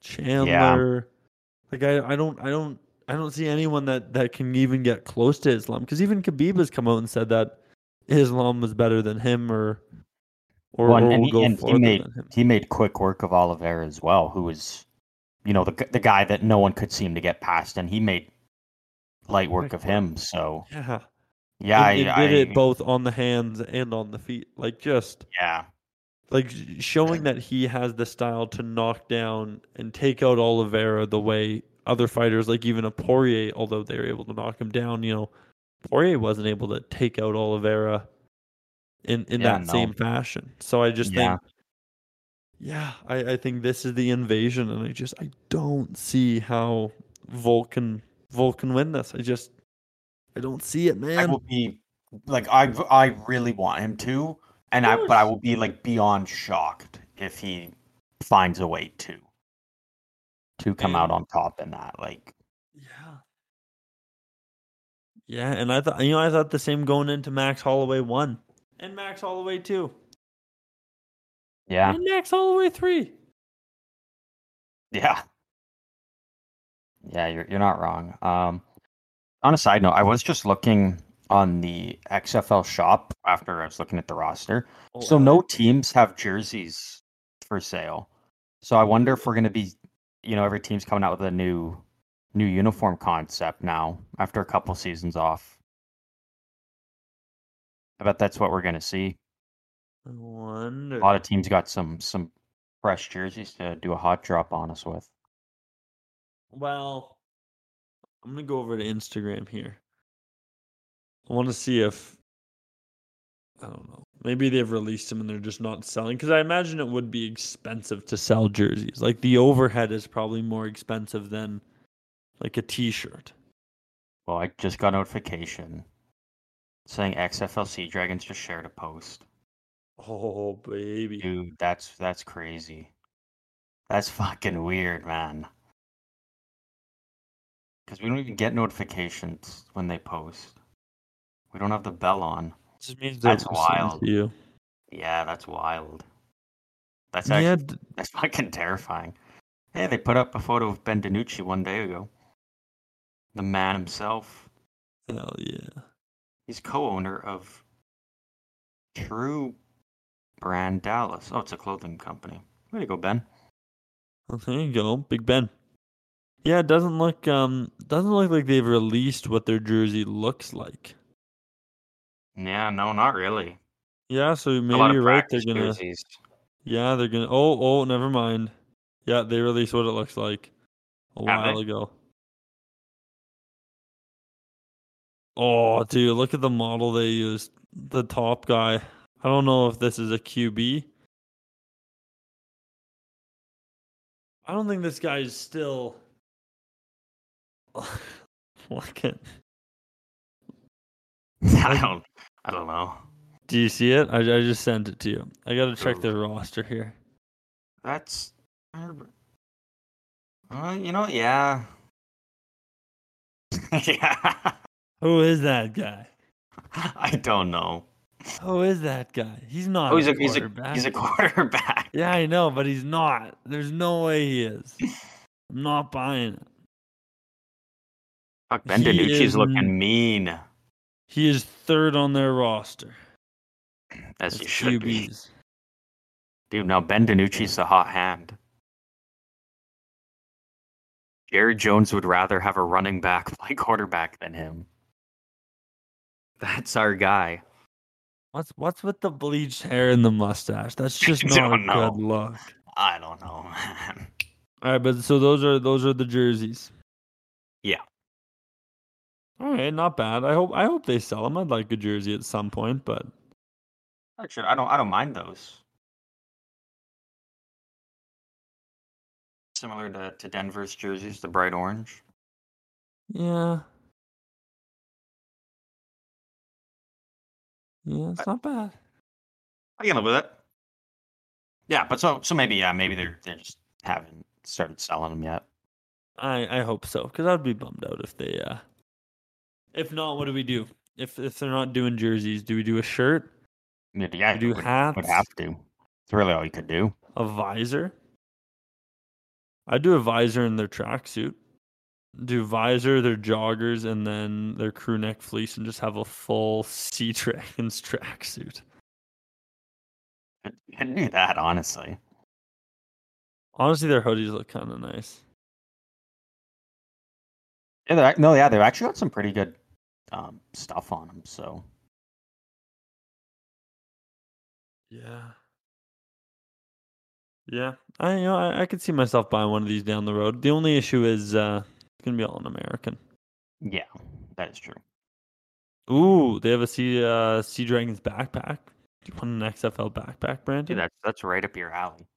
Chandler. Like I, I don't, I don't, I don't see anyone that that can even get close to Islam because even Khabib has come out and said that Islam was better than him, or or, Well, and will he- go and he made-. He made quick work of Oliveira as well, who was, you know, the the guy that no one could seem to get past, and he made light work of him. So Yeah. yeah, and I, did I- it both on the hands and on the feet. Like just yeah, like showing that he has the style to knock down and take out Oliveira the way other fighters, like even a Poirier, although they were able to knock him down, you know, Poirier wasn't able to take out Oliveira in in Yeah, that no. same fashion. So I just Yeah. think, yeah, I, I think this is the invasion, and I just I don't see how Vulcan Vulcan win this. I just I don't see it, man. I will be like I I really want him to, and I but I will be like beyond shocked if he finds a way to to come out on top in that. Like Yeah. Yeah, and I thought you know I thought the same going into Max Holloway one and Max Holloway two yeah, and Max Holloway three. yeah, yeah. You're you're not wrong. Um, on a side note, I was just looking on the XFL shop after I was looking at the roster. Oh, So no teams have jerseys for sale. So I wonder if we're gonna be, you know, every team's coming out with a new, new uniform concept now after a couple seasons off. I bet that's what we're gonna see. I wonder. A lot of teams got some some fresh jerseys to do a hot drop on us with. Well, I'm gonna go over to Instagram here. I want to see if I don't know. Maybe they've released them and they're just not selling because I imagine it would be expensive to sell jerseys. Like the overhead is probably more expensive than like a T-shirt. Well, I just got notification saying XFLC Dragons just shared a post. Oh baby. Dude, that's that's crazy. That's fucking weird, man. Because we don't even get notifications when they post. We don't have the bell on. Just means That's wild. you. Yeah, that's wild. That's Yeah, actually d- that's fucking terrifying. Hey, they put up a photo of Ben DiNucci one day ago. The man himself. hell yeah. He's co-owner of True Brand Dallas. Oh, it's a clothing company. Way to go, Ben. Well, there you go, Big Ben. Yeah, it doesn't look um doesn't look like they've released what their jersey looks like. Yeah, no, not really. Yeah, so maybe you're right. They're gonna jerseys. Yeah, they're gonna oh oh never mind. Yeah, they released what it looks like a Have they? while ago. Oh dude, look at the model they used. The top guy. I don't know if this is a QB. I don't think this guy is still at I don't. I don't know. Do you see it? I, I just sent it to you. I gotta check the roster here. That's. Uh, you know, yeah. yeah. Who is that guy? I don't know. Who is that guy? He's not Oh, he's a he's a quarterback. he's a quarterback. Yeah, I know, but he's not. There's no way he is. I'm not buying it. Fuck, Ben DiNucci's is looking mean, He is third on their roster. as he should be. Dude, now Ben DiNucci's the hot hand. Jerry Jones would rather have a running back play quarterback than him. That's our guy. What's what's with the bleached hair and the mustache? That's just not a know. good look. I don't know, man. All right, but so those are those are the jerseys. All right, not bad. I hope I hope they sell them. I'd like a jersey at some point, but Actually, I don't I don't mind those. Similar to, to Denver's jerseys, the bright orange. yeah, yeah, it's I- not bad. I can live with it. Yeah, but so so maybe yeah, maybe they're they just haven't started selling them yet. I I hope so because I'd be bummed out if they. uh If not, what do we do? If if they're not doing jerseys, do we do a shirt? Yeah, do would, hats. would have to. It's really all you could do. A visor? I'd do a visor in their tracksuit. Do visor, their joggers, and then their crew neck fleece, and just have a full Sea Dragons tracksuit. Could do that honestly. Honestly, their hoodies look kind of nice. Yeah, they're, no, yeah, they've actually got some pretty good um, stuff on them. So Yeah. Yeah, I you know I, I could see myself buying one of these down the road. The only issue is uh, it's gonna be all in American. yeah, that is true. Ooh, they have a Sea uh, Sea Dragons backpack. Do you want an XFL backpack, Brandon? Dude, that's that's right up your alley.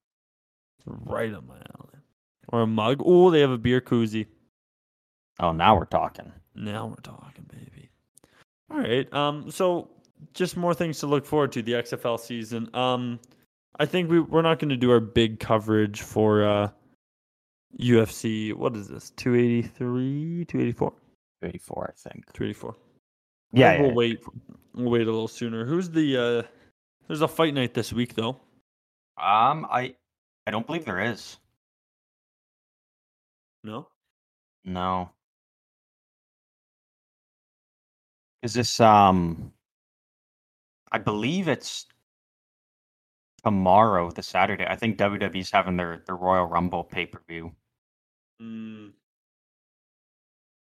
Right up my alley. Or a mug. Oh, they have a beer koozie. Oh, now we're talking. Now we're talking, baby. All right. Um. So, just more things to look forward to the XFL season. Um, I think we we're not going to do our big coverage for uh, UFC. What is this? Two eighty three, two eighty four, Eighty four, I think. two eighty four. Yeah, yeah, We'll wait. We'll wait a little sooner. Who's the? uh There's a fight night this week, though. Um, I I don't believe there is. No. No. Is this um? I believe it's tomorrow, the Saturday. I think WWE's having their their Royal Rumble pay per view, Mm,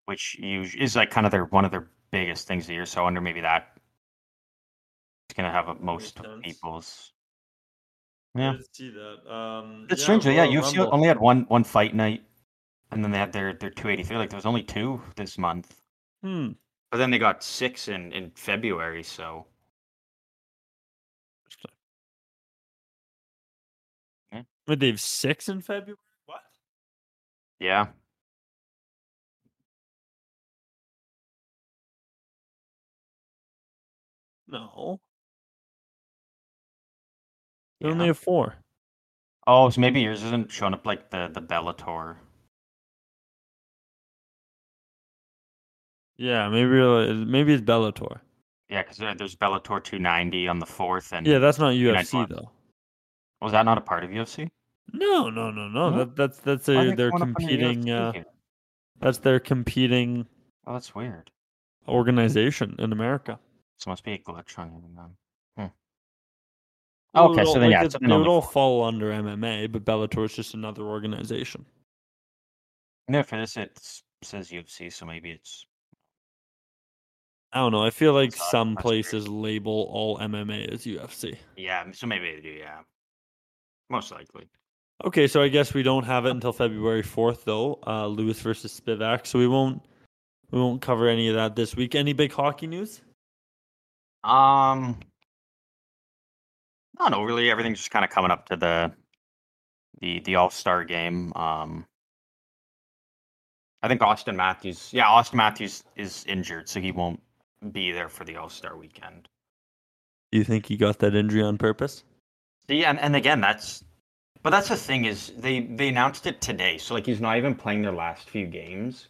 which is like kind of their one of their biggest things of the year. So I wonder maybe that it's gonna have a, most people's. Yeah, see that. Um, it's strange. Yeah, UFC Rumble. only had one one fight night, and then they had their their two eighty three. Like there was only two this month. Hmm. But then they got six in in February. So Yeah. Wait, they have six in February. What? yeah, No. They yeah. only have four. Oh, so maybe yours isn't showing up like the the Bellator. Yeah, maybe maybe it's Bellator. Yeah, because there's Bellator 290 on the fourth, and Yeah, that's not UFC though. was that not a part of UFC? No, no, no, no. No? That, that's that's Why a they they're going up under competing. UFC Uh, here? that's their competing Oh, that's weird. organization in America. So must be a glitch on it then. It Okay, so then, like, yeah, it- so they then would only all fall under MMA, but Bellator is just another organization. No, for this it says UFC, so maybe it's I don't know. I feel like some places label all MMA as UFC. yeah. So maybe they do. Yeah, most likely. Okay, so I guess we don't have it until February fourth, though. Uh, Lewis versus Spivak, so we won't we won't cover any of that this week. Any big hockey news? Um, I don't know. Really, everything's just kind of coming up to the the the All Star game. Um, I think Auston Matthews. Yeah, Auston Matthews is injured, so he won't be there for the All Star weekend. Do you think he got that injury on purpose? See, and, and again, that's but that's the thing is they they announced it today, so like he's not even playing their last few games.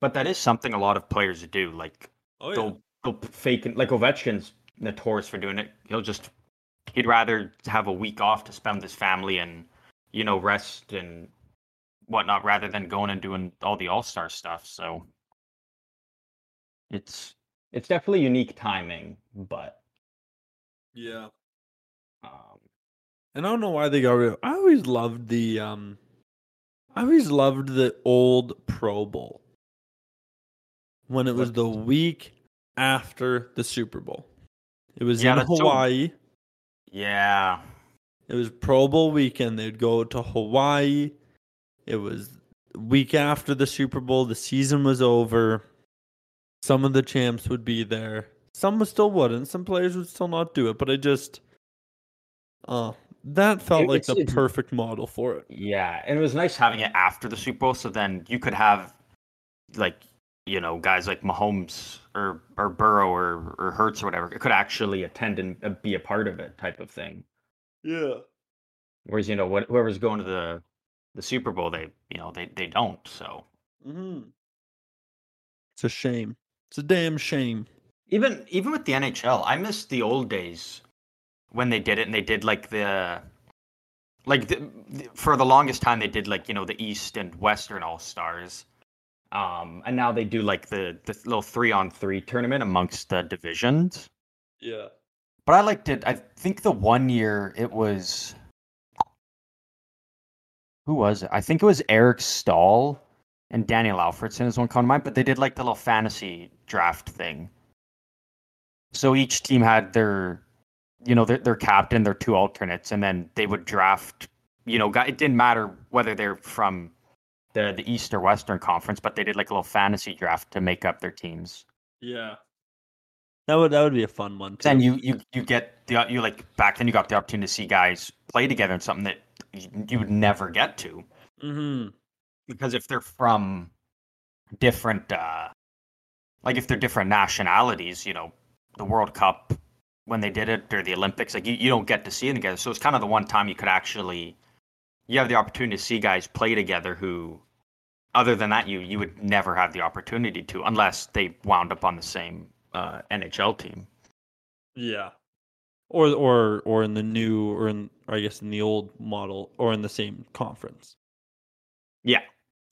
But that is something a lot of players do. Like Oh they'll they'll fake it. Like Ovechkin's notorious for doing it. He'll just he'd rather have a week off to spend with his family and you know rest and whatnot rather than going and doing all the All Star stuff. So it's it's definitely unique timing, but yeah. um, And I don't know why they got rid of. I always loved the um, I always loved the old Pro Bowl when it was the week after the Super Bowl. It was Yeah, in that's so- Hawaii. yeah, It was Pro Bowl weekend. They'd go to Hawaii. It was week after the Super Bowl. The season was over. Some of the champs would be there. Some still wouldn't. Some players would still not do it. But I just, uh, that felt It- like the perfect model for it. Yeah, and it was nice having it after the Super Bowl, so then you could have like you know guys like Mahomes or or Burrow or or Hurts or whatever could actually attend and uh, be a part of it, type of thing. Yeah. Whereas you know what whoever's going to the the Super Bowl, they you know they they don't. So Mm-hmm. It's a shame. It's a damn shame. even even with the NHL, I miss the old days when they did it and they did like the like the, for the longest time they did like you know the East and Western All Stars, um, and now they do like the the little three on three tournament amongst the divisions. Yeah. But I liked it. I think the one year it was who was it? I think it was Eric Staal and Daniel Alfredsson is one come to mind. But they did like the little fantasy draft thing. So each team had their, you know, their, their captain, their two alternates, and then they would draft. You know, it didn't matter whether they're from the the East or Western Conference, but they did like a little fantasy draft to make up their teams. Yeah. That would that would be a fun one too. then you you you get the you like back then you got the opportunity to see guys play together in something that you, you would never get to mm-hmm. because if they're from different uh like if they're different nationalities you know the world cup when they did it or the olympics like you, you don't get to see them together so it's kind of the one time you could actually you have the opportunity to see guys play together who other than that you you would never have the opportunity to unless they wound up on the same uh, nhl team Yeah. Or or or in the new or in or I guess in the old model or in the same conference. yeah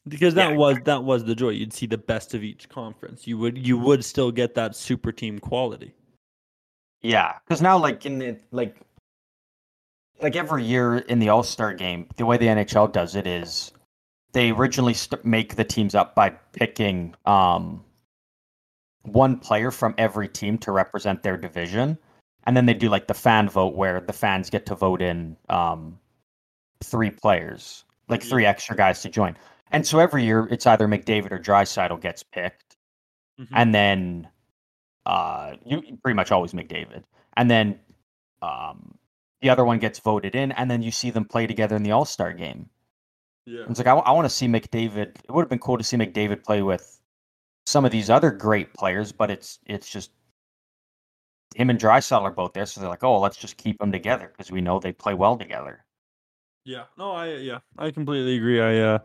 Because that Yeah, was that was the joy. You'd see the best of each conference. You would you would still get that super team quality. Yeah, because now, like in the like, like every year in the All Star game, the way the NHL does it is they originally st- make the teams up by picking um one player from every team to represent their division, and then they do like the fan vote where the fans get to vote in um three players, like three extra guys to join. And so every year it's either McDavid or Draisaitl gets picked Mm-hmm. and then uh you pretty much always McDavid. And then um the other one gets voted in and then you see them play together in the All-Star game. yeah. It's like I, want to see McDavid. It would have been cool to see McDavid play with some of these other great players, but it's it's just him and Draisaitl are both there, so they're like, "Oh, let's just keep them together because we know they play well together." Yeah. No, I yeah, I completely agree. I uh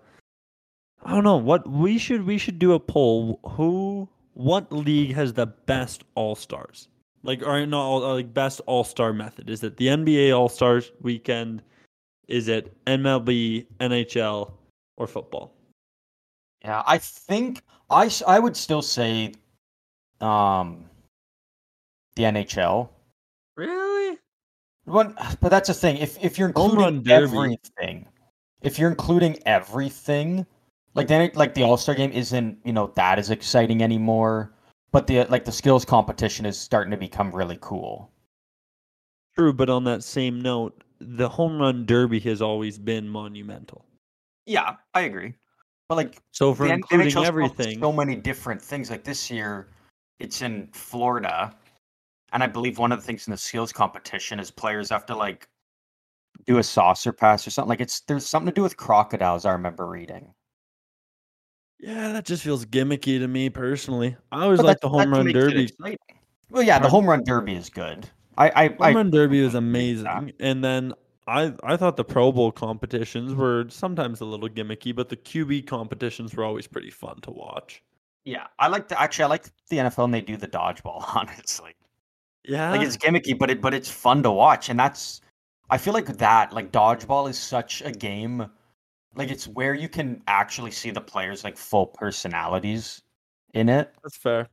I don't know what we should we should do a poll. Who what league has the best all-stars? Like or not all, uh, like best all-star method? Is it the NBA All-Stars weekend? Is it MLB, NHL, or football? Yeah, I think I I would still say um the NHL. Really? One, but that's the thing. If if you're including everything, if you're including everything, like then like the All Star game isn't you know that as exciting anymore. But the like the skills competition is starting to become really cool. True, but on that same note, the home run derby has always been monumental. Yeah, I agree. But like So for including NHL's come up with everything, so many different things. Like this year, it's in Florida, and I believe one of the things in the skills competition is players have to like do a saucer pass or something. Like it's there's something to do with crocodiles. I remember reading. Yeah, that just feels gimmicky to me personally. I always like the home run derby. Well, yeah, the home run derby is good. I, I, I Home run derby is amazing, and then I I thought the Pro Bowl competitions were sometimes a little gimmicky, but the QB competitions were always pretty fun to watch. yeah, I like to actually I like the NFL and they do the dodgeball. Honestly, Yeah, like it's gimmicky, but it but it's fun to watch, and that's I feel like that like dodgeball is such a game. Like it's where you can actually see the players like full personalities in it. that's fair.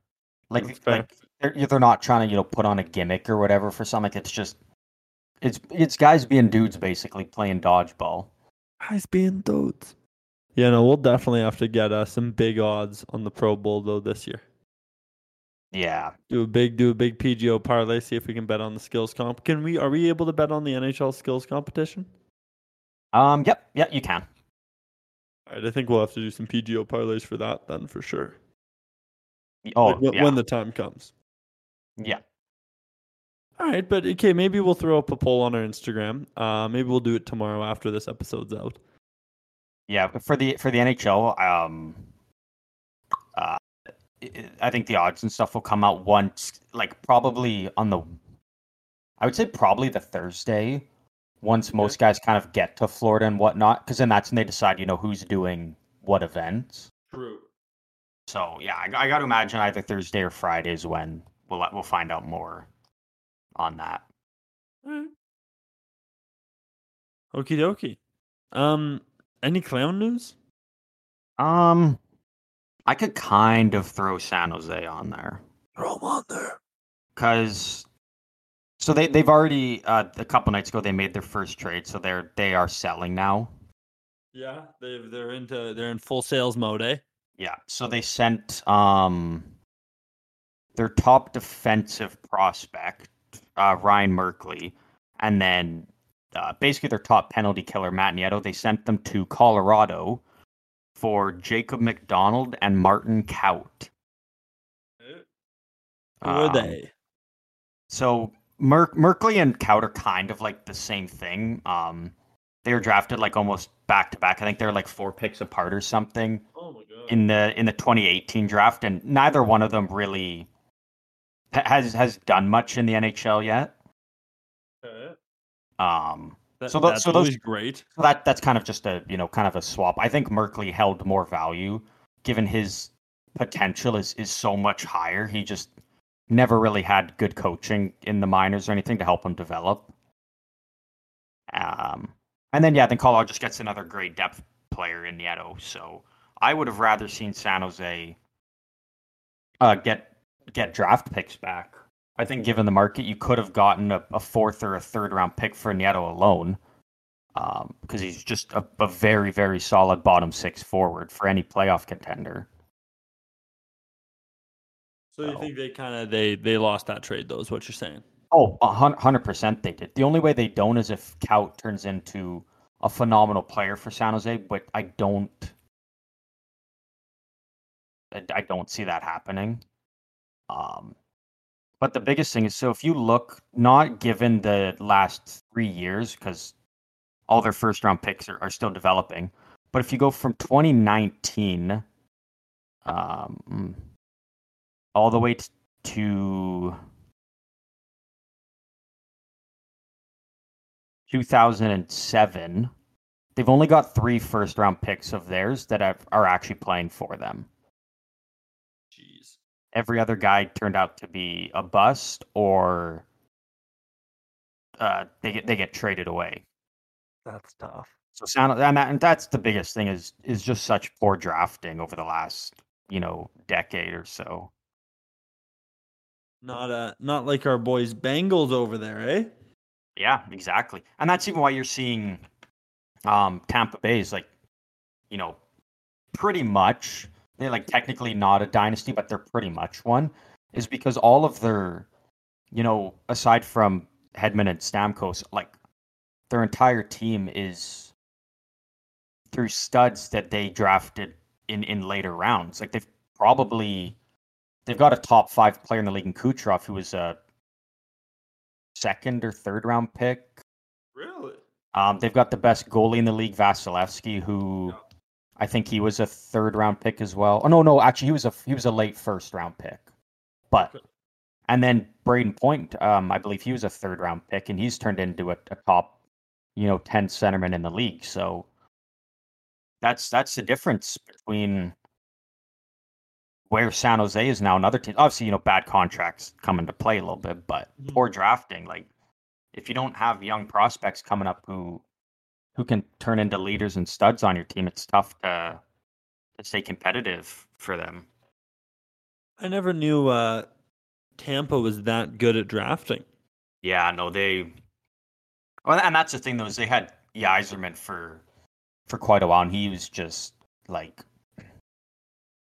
Like That's fair. like they're, they're not trying to you know put on a gimmick or whatever for something. It's just it's it's guys being dudes basically playing dodgeball. Guys being dudes. Yeah, no, we'll definitely have to get uh, some big odds on the Pro Bowl though this year. Yeah, Do a big do a big PGO parlay. See if we can bet on the skills comp. Can we? Are we able to bet on the NHL skills competition? Um. Yep. Yep. You can. All right, I think we'll have to do some PGO parlays for that then for sure. Oh, Like, when, yeah, when the time comes. yeah. All right, but okay, maybe we'll throw up a poll on our Instagram. Uh, maybe we'll do it tomorrow after this episode's out. Yeah, but for the for the NHL, um, uh, I think the odds and stuff will come out once, like probably on the, I would say probably the Thursday, once most guys kind of get to Florida and whatnot, because then that's when they decide, you know, who's doing what events. True. So yeah, I, I got to imagine either Thursday or Friday is when we'll we'll find out more on that. Okie dokie. Um, any clown news? Um, I could kind of throw San Jose on there. Throw 'em on there. because so they they've already uh, a couple nights ago they made their first trade, so they're they are selling now. Yeah, they they're into they're in full sales mode, eh? Yeah, so they sent um their top defensive prospect uh, Ryan Merkley, and then uh, basically their top penalty killer Matt Nieto. They sent them to Colorado for Jacob MacDonald and Martin Kaut. Who are Um, they? So Mer- Merkley and Kaut are kind of like the same thing. Um, they were drafted like almost back to back. I think they're like four picks apart or something Oh my god. in the in the 2018 draft, and neither one of them really has has done much in the NHL yet. Um, That, so tho- that's so those- always great. so that that's kind of just a you know kind of a swap. I think Merkley held more value given his potential is is so much higher. He just never really had good coaching in the minors or anything to help him develop. Um, and then yeah, then Colorado just gets another great depth player in Nieto. So I would have rather seen San Jose uh, get get draft picks back. I think given the market, you could have gotten a, a fourth or a third round pick for Nieto alone because he's just a, a very, very solid bottom six forward for any playoff contender. So you think they kind of they they lost that trade though? Is what you're saying? Oh, a 100% they did. The only way they don't is if Kaut turns into a phenomenal player for San Jose, but I don't. I, don't see that happening. Um, but the biggest thing is so if you look, not given the last three years, because all their first round picks are, are still developing, but if you go from 2019 um, mm, all the way t- to 2007, they've only got three first round picks of theirs that have, are actually playing for them. Jeez. Every other guy turned out to be a bust or uh, they get they get traded away. That's tough. So sound and, that, and that's the biggest thing is is just such poor drafting over the last you know decade or so. Not uh not like our boys Bengals over there, eh? Yeah, exactly. And that's even why you're seeing um Tampa Bay is like, you know, pretty much they're like technically not a dynasty, but they're pretty much one, is because all of their, you know, aside from Hedman and Stamkos, like their entire team is through studs that they drafted in in later rounds. Like they've probably they've got a top five player in the league in Kucherov, who was a second or third round pick. Really? Um, they've got the best goalie in the league, Vasilevskiy, who I think he was a third round pick as well. Oh no, no, actually he was a he was a late first round pick. But Okay. and then Brayden Point, um, I believe he was a third round pick, and he's turned into a, a top, you know, ten centerman in the league. So that's that's the difference between where San Jose is now another team. Obviously, you know, bad contracts come into play a little bit, but Mhm. poor drafting. Like, if you don't have young prospects coming up who who can turn into leaders and studs on your team, it's tough to to stay competitive for them. I never knew uh Tampa was that good at drafting. Yeah, no, they. Well, and that's the thing though is they had Yzerman for for quite a while, and he was just like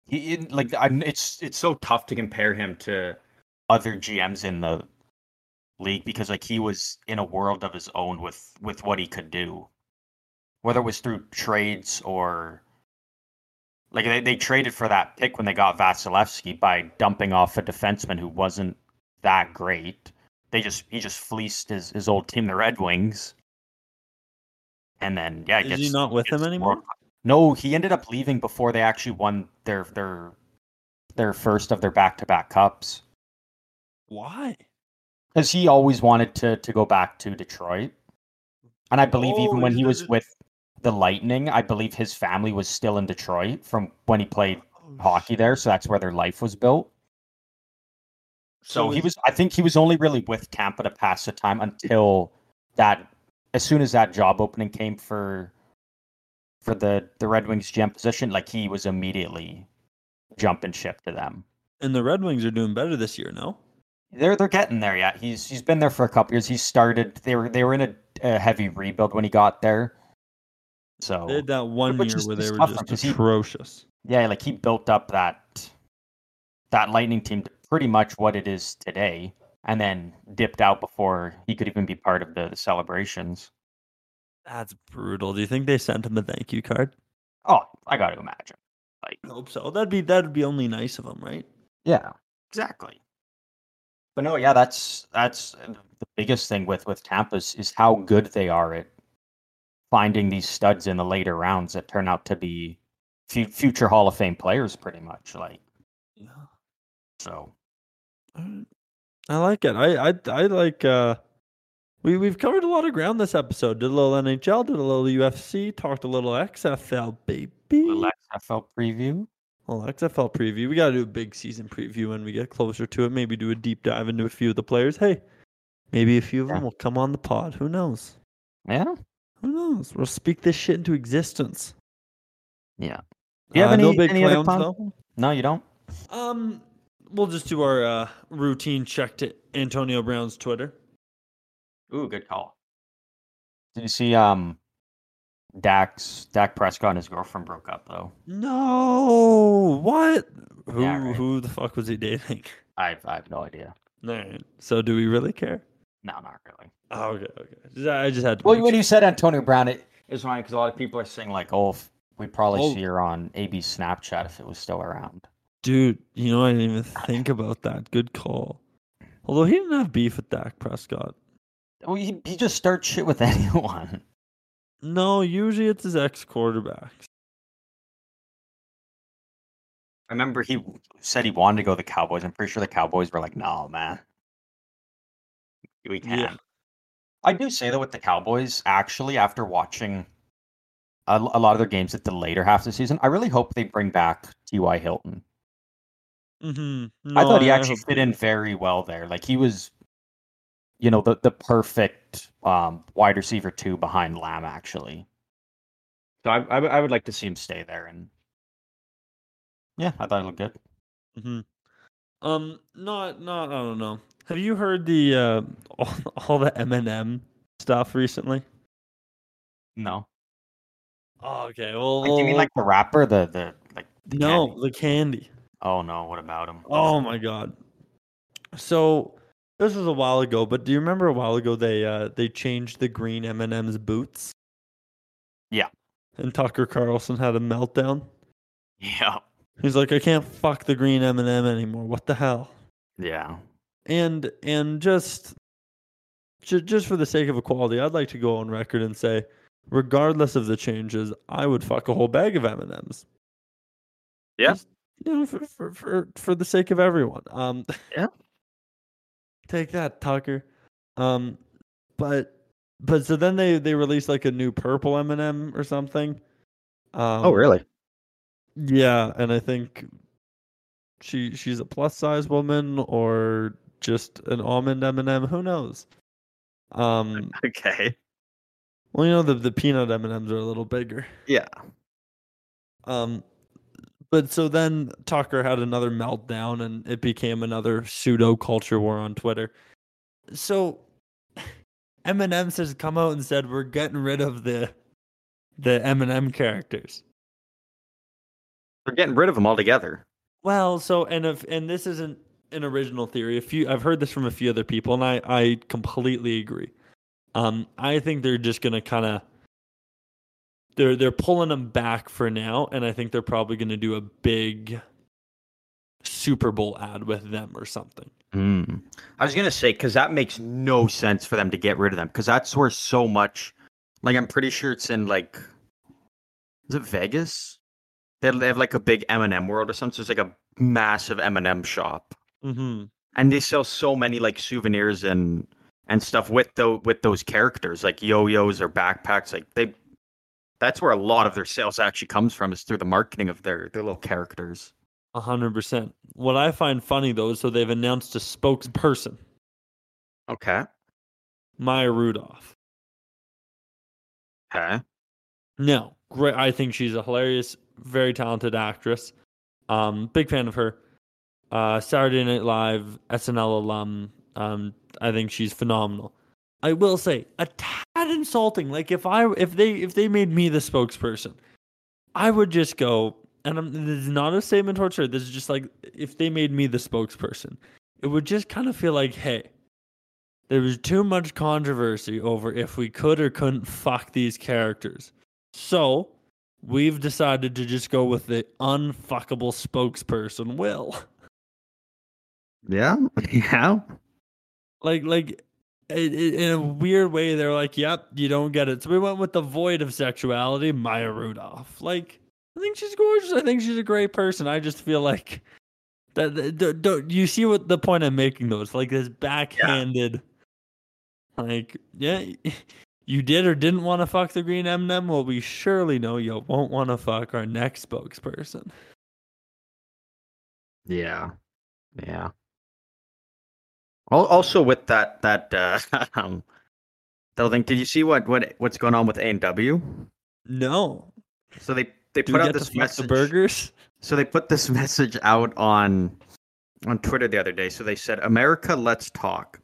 he it- like I, it's it's so tough to compare him to other GMs in the league because like he was in a world of his own with with what he could do, whether it was through trades or Like they, they traded for that pick when they got Vasilevskiy by dumping off a defenseman who wasn't that great. They just he just fleeced his, his old team, the Red Wings. And then yeah, Is gets, he not with them anymore? No, he ended up leaving before they actually won their their their first of their back to back cups. Why? Because he always wanted to to go back to Detroit. And I believe Oh, even when he was with the Lightning, I believe his family was still in Detroit from when he played oh, hockey there, so that's where their life was built. So, he was I think he was only really with Tampa to pass the time until that as soon as that job opening came for for the the Red Wings GM position, like he was immediately jumping ship to them. And the Red Wings are doing better this year, no? They're they're getting there yet. He's he's been there for a couple years. He started they were they were in a, a heavy rebuild when he got there. So They had that one year where they were just because he- atrocious. yeah, like he built up that that Lightning team to pretty much what it is today, and then dipped out before he could even be part of the, the celebrations. That's brutal. Do you think they sent him a thank you card? Oh, I got to imagine. Like, I hope so. That'd be that'd be only nice of him, right? yeah, exactly. But no, yeah, that's that's the biggest thing with with Tampa is, is how good they are at finding these studs in the later rounds that turn out to be fu- future Hall of Fame players, pretty much. Like, Yeah. so I like it. I I I like uh we we've covered a lot of ground this episode. Did a little NHL, did a little UFC, talked a little XFL, baby. little XFL preview. Well, XFL preview. We got to do a big season preview when we get closer to it. Maybe do a deep dive into a few of the players. Hey, maybe a few of Yeah. them will come on the pod. Who knows? Yeah, Who knows? We'll speak this shit into existence. yeah. Do you have Uh, any, no big any other clowns, plans? though? No, you don't. Um, we'll just do our uh, routine check to Antonio Brown's Twitter. Ooh, good call. Did you see um Dax Dak Prescott and his girlfriend broke up though? No, what? Who Yeah, right. who the fuck was he dating? I I have no idea. All right. So do we really care? No, not really. Oh, okay, okay. I just had to. Well, when sure. you said Antonio Brown, it is funny because a lot of people are saying like, "Oh, we'd probably Oh. see her on AB Snapchat if it was still around." Dude, you know I didn't even think about that. Good call. Although he didn't have beef with Dak Prescott. Well, he, he just starts shit with anyone. No, usually it's his ex quarterbacks. I remember he said he wanted to go to the Cowboys. I'm pretty sure the Cowboys were like, "No, man, we can't." Yeah. I do say though with the Cowboys, actually, after watching a, a lot of their games at the later half of the season, I really hope they bring back T.Y. Hilton. Mm-hmm. I thought he actually fit in very well there. Like he was, you know, the the perfect um, wide receiver two behind Lamb actually. So I, I would- I would like to see him stay there, and yeah, I thought it looked good. Mm-hmm. Um, not, not. I don't know. Have you heard the uh, all, all the Eminem stuff recently? No, Oh, okay. Well, like, you mean like the rapper, the the like the no, candy? the candy. Oh no, what about him? Oh my god. So this was a while ago, but do you remember a while ago they uh they changed the green M&M's boots? Yeah. And Tucker Carlson had a meltdown. Yeah, He's like, I can't fuck the green M&M anymore. What the hell? yeah, And and just ju- just for the sake of equality, I'd like to go on record and say, regardless of the changes, I would fuck a whole bag of M&Ms. Yeah. Just, you know, for, for for for the sake of everyone. Um Yeah. Take that, Tucker. Um but but so then they they released like a new purple M&M or something. Um Oh, really? Yeah, and I think she she's a plus size woman or just an almond M&M, who knows. Um Okay. well you know the the peanut M&Ms are a little bigger. Yeah. Um but so then Tucker had another meltdown and it became another pseudo culture war on Twitter. So Eminem has come out and said we're getting rid of the the Eminem characters. We're getting rid of them altogether. Well, so and if and this isn't an original theory. A few I've heard this from a few other people, and I I completely agree. Um, I think they're just gonna kind of they're they're pulling them back for now, and I think they're probably going to do a big Super Bowl ad with them or something. Mm. I was gonna say because that makes no sense for them to get rid of them because that's where so much. Like I'm pretty sure it's in like, is it Vegas? They have, they have like a big M and M world or something. So it's like a massive M and M shop, Mm-hmm. and they sell so many like souvenirs and and stuff with the with those characters like yo-yos or backpacks. Like they, that's where a lot of their sales actually comes from is through the marketing of their their little characters. A hundred percent. What I find funny though is so they've announced a spokesperson, Okay. Maya Rudolph. Okay. No, great. I think she's a hilarious, very talented actress. Um, big fan of her. Uh, Saturday Night Live, SNL alum. Um, I think she's phenomenal. I will say a tad insulting. Like if I if they if they made me the spokesperson, I would just go. And I'm, this is not a statement towards her. This is just like if they made me the spokesperson, it would just kind of feel like, hey, there was too much controversy over if we could or couldn't fuck these characters. So we've decided to just go with the unfuckable spokesperson, Will. Yeah. Yeah. Like, like it, it, in a weird way, they're like, "Yep, you don't get it." So we went with the void of sexuality, Maya Rudolph. Like, I think she's gorgeous. I think she's a great person. I just feel like that. don't- you see what the point I'm making? Though it's like this backhanded, like, yeah, you did or didn't want to fuck the green M&M. Well, we surely know you won't want to fuck our next spokesperson. Yeah. Yeah. Al- Also, with that that uh, um, that thing, did you see what what what's going on with A and W? No, So they they do put out this message. burgers? So they put this message out on on Twitter the other day. So they said, "America, let's talk."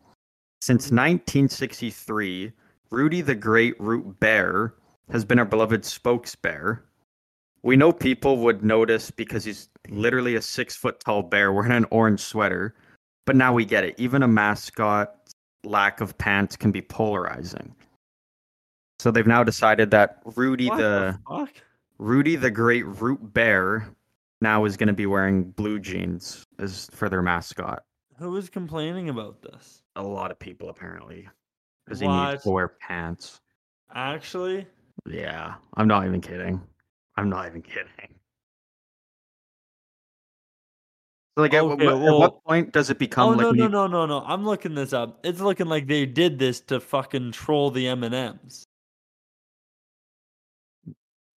Since 1963, Rudy the Great Root Bear has been our beloved spokesbear. We know people would notice because he's literally a six foot tall bear wearing an orange sweater, but now we get it. Even a mascot's lack of pants can be polarizing. So they've now decided that Rudy What the fuck? Rudy the Great Root Bear now is going to be wearing blue jeans as for their mascot. Who is complaining about this? A lot of people apparently, because he needs to wear pants. Actually, Yeah, I'm not even kidding. I'm not even kidding. So like, at, Okay, what, at what point does it become oh like? no no you- no no no! I'm looking this up. It's looking like they did this to fucking troll the M and M's.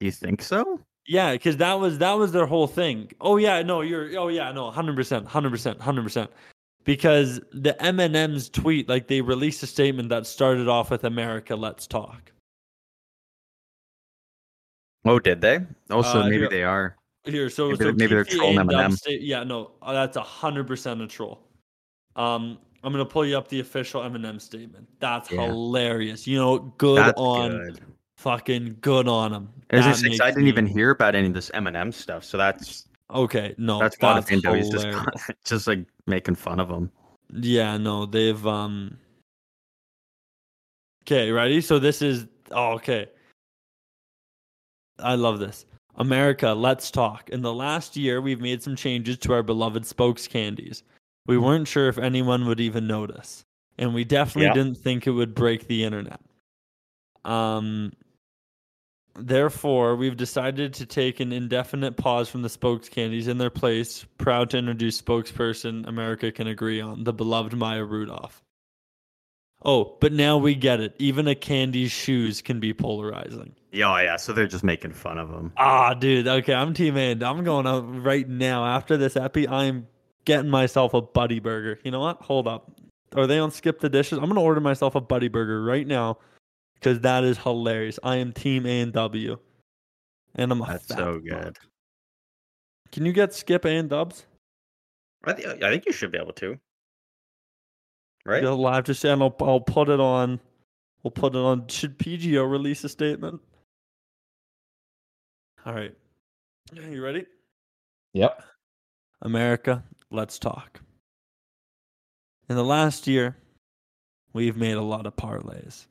You think so? Yeah, because that was that was their whole thing. Oh yeah, no, you're. Oh yeah, no, hundred percent, hundred percent, hundred percent. Because the M and M's tweet, like they released a statement that started off with "America, let's talk." Oh, did they? Also, Uh, maybe here- they are. Here, so Maybe so they're- maybe they're trolling M&M. sta- yeah, no, uh, that's a hundred percent a troll. Um, I'm gonna pull you up the official M&M statement. That's Yeah. hilarious. You know, good That's on good. fucking good on. I, just saying, 'cause I didn't even hear about any of this M&M stuff, so that's Okay, no, that's that's, of Windows just just like making fun of him. Yeah, no, they've um. Okay, ready? So this is oh, okay. I love this. America, let's talk. In the last year, we've made some changes to our beloved spokes candies. We weren't sure if anyone would even notice, and we definitely Yeah. didn't think it would break the internet. Um, therefore, we've decided to take an indefinite pause from the spokes candies in their place. Proud to introduce spokesperson America can agree on, the beloved Maya Rudolph. Oh, but now we get it. Even a candy's shoes can be polarizing. Yeah, oh, yeah. So they're just making fun of him. Ah, dude. Okay, I'm team A. I'm going out right now. After this epi, I'm getting myself a Buddy Burger. You know what? Hold up. Are they on Skip the Dishes? I'm gonna order myself a Buddy Burger right now because that is hilarious. I am team A and W, and I'm a That's so good. Can you get Skip A and Dubs? I, th- I think you should be able to. Right? Go live to say, I'll, I'll put it on. We'll put it on. Should PGO release a statement? All right. You ready? Yep. America, let's talk. In the last year, we've made a lot of parlays.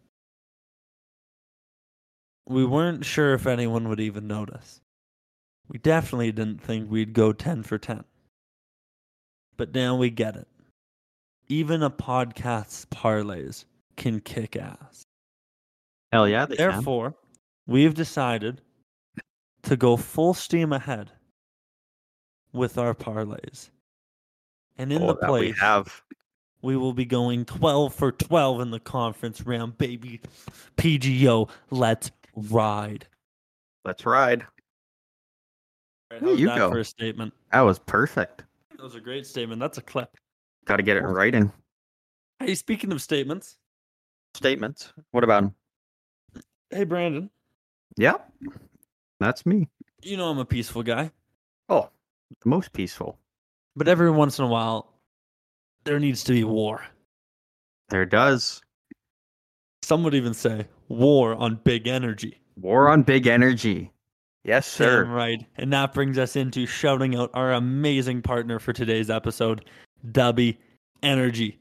we weren't sure if anyone would even notice. We definitely didn't think we'd go 10 for 10. But now we get it. Even a podcast's parlays can kick ass. Hell yeah, they can. Therefore, we've decided to go full steam ahead with our parlays. And in Oh, the that we place, have. we will be going 12 for 12 in the conference round, baby. PGO, let's ride. Let's ride. Right, you that go. for a statement? That was perfect. That was a great statement. That's a clip. Got to get it right in writing. Hey, speaking of statements, Statements. What about him? hey, Brandon, Yeah, that's me. you know I'm a peaceful guy, Oh, the most peaceful. but every once in a while, there needs to be war. There does. Some would even say war on big energy. War on big energy. Yes, sir. Damn right. And that brings us into shouting out our amazing partner for today's episode, Dubby Energy.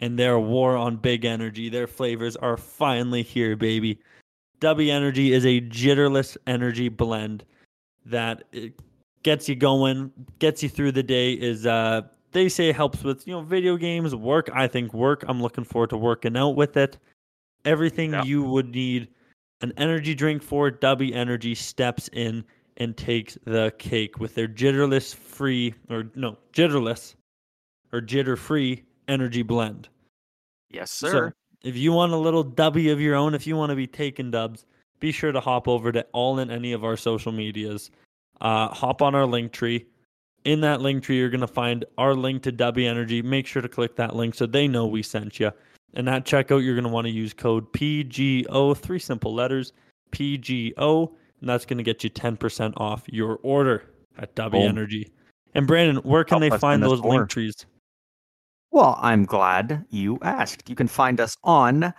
And their war on big energy. Their flavors are finally here, baby. Dubby Energy is a jitterless energy blend that gets you going, gets you through the day. Is uh they say helps with you know video games, work. I think work. I'm looking forward to working out with it. Everything Yeah. you would need an energy drink for Dubby Energy steps in and takes the cake with their jitterless free or no jitterless or jitter free energy blend. Yes, sir. So, if you want a little dubby of your own, if you want to be taking dubs, be sure to hop over to all in any of our social medias. Uh, hop on our link tree. In that link tree, you're going to find our link to Dubby Energy. Make sure to click that link so they know we sent you. And at checkout, you're going to want to use code PGO, three simple letters, PGO, and that's going to get you 10% off your order at Dubby Boom. Energy. And Brandon, where can Help they find those link trees? Well, I'm glad you asked. You can find us on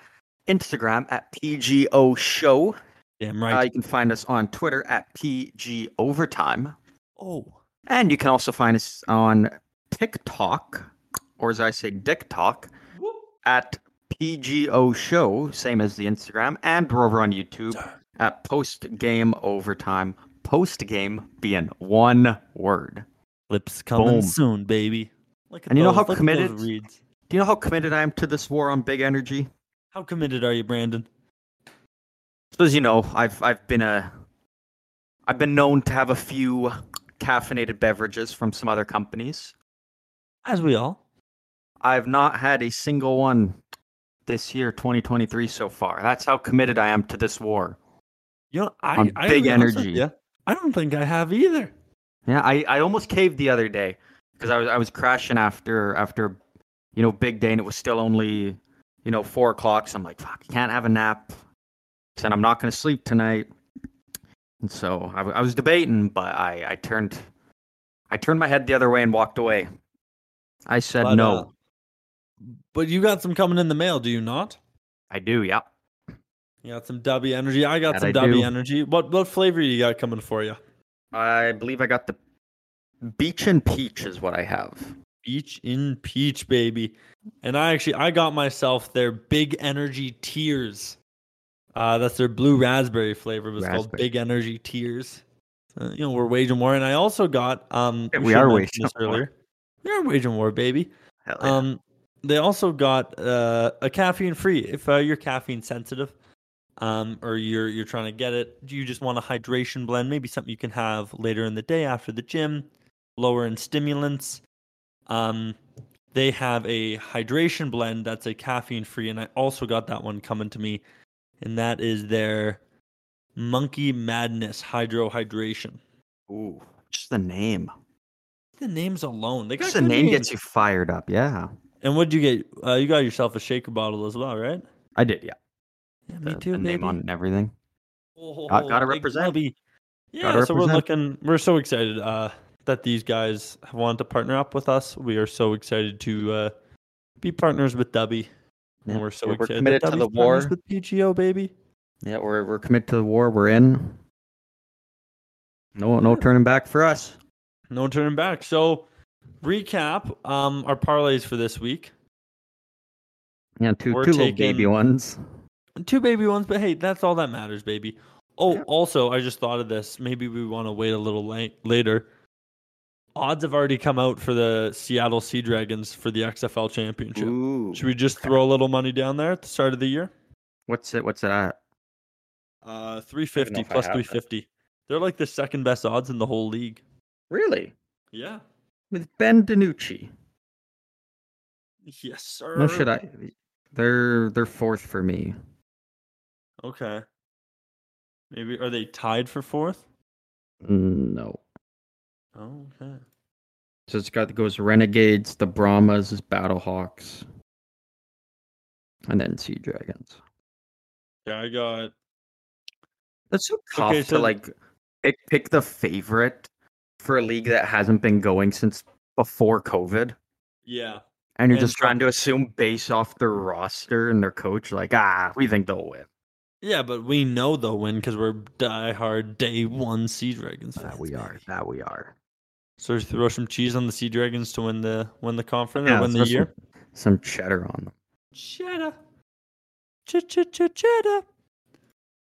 Instagram at PGO Show. Damn Uh, right. you can find us on Twitter at PG Overtime. oh, And you can also find us on TikTok, or as I say, TikTok, at PGO Show, same as the Instagram. And we're over on YouTube at Post Game Overtime. Post game being one word. Lips coming Boom. soon, baby. Look at And you know how those committed- reads. Do you know how committed I am to this war on big energy? How committed are you, Brandon? So as you know, I've I've been a I've been known to have a few caffeinated beverages from some other companies. As we all. I've not had a single one this year, 2023 so far. That's how committed I am to this war. You know, I, On I big energy. Yeah, I don't think I have either. Yeah, I, I almost caved the other day because I was I was crashing after after you know big day and it was still only you know four o'clock. So I'm like, fuck, I can't have a nap. Said I'm not going to sleep tonight. And so I was debating, but I I turned I turned my head the other way and walked away. I said But, no. uh, but you got some coming in the mail, do you not? I do. Yeah. You got some Dubby energy. I got That some I Dubby do. energy. What what flavor you got coming for you? I believe I got the beach and peach is what I have. Beach in peach, baby. And I actually I got myself their big energy tears. Uh, that's their blue raspberry flavor. It was called Big Energy Tears. Uh, you know, we're waging war, and I also got um. Yeah, we we are waging this war. earlier. We are waging war, baby. Yeah. Um, they also got uh, a caffeine free. If uh, you're caffeine sensitive, um, or you're you're trying to get it, do you just want a hydration blend, maybe something you can have later in the day after the gym, lower in stimulants. Um, they have a hydration blend that's a caffeine free, and I also got that one coming to me, and that is their Monkey Madness Hydro Hydration. Ooh, just the name. The names alone, they got Just the name names. gets you fired up. Yeah. And what'd you get? Uh, you got yourself a shaker bottle as well, right? I did. Yeah. Yeah, The, me too, the name on and everything. Oh, Got- gotta represent. Yeah, Gotta so we're looking. We're so excited uh, that these guys have wanted to partner up with us. We are so excited to uh, be partners with Dubby. Yeah, And we're so we're- excited committed to the war. with PGO, baby. Yeah, we're we're committed to the war. We're in. No no turning back for us. No turning back. So, recap um, our parlays for this week. Yeah, 2 We're two little baby ones. Two baby ones, but hey, that's all that matters, baby. Oh, Yeah. also, I just thought of this. Maybe we want to wait a little late, later. Odds have already come out for the Seattle Sea Dragons for the XFL championship. Ooh. Should we just okay. throw a little money down there at the start of the year? What's it? What's it at? Uh, 350 if I plus have that. 350. They're like the second best odds in the whole league. Really? Yeah. With Ben DiNucci? Yes, sir. No should I. They're they're fourth for me. Okay. Maybe are they tied for fourth? No. Okay. So it's got the goes Renegades, the Brahmas, Battlehawks, and then Sea Dragons. Yeah, I got That's so tough Okay, to so- like pick pick the favorite for a league that hasn't been going since before COVID. yeah. And you're And just so- trying to assume based off their roster and their coach, like, ah, we think they'll win. Yeah, but we know they'll win because we're diehard day one Sea Dragons fans. That we are. baby. That we are. So throw some cheese on the Sea Dragons to win the win the conference Yeah, or win the throw some- year. Some cheddar on them. Cheddar. Ch ch ch cheddar.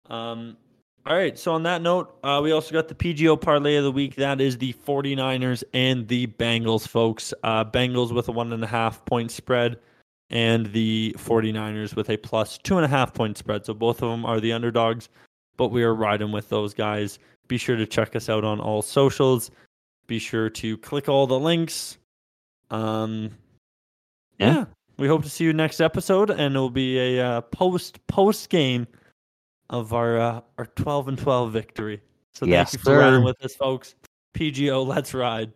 Um all right, so on that note, uh, we also got the PGO parlay of the week. That is the 49ers and the Bengals, folks. Uh, Bengals with a one and a half point spread, and the 49ers with a plus two and a half point spread. So both of them are the underdogs, but we are riding with those guys. Be sure to check us out on all socials. Be sure to click all the links. Um, Yeah. yeah, we hope to see you next episode, and it'll be a uh, post post game of our uh, our 12 and 12 victory. So Yes, thank you for riding with us, folks. PGO, let's ride.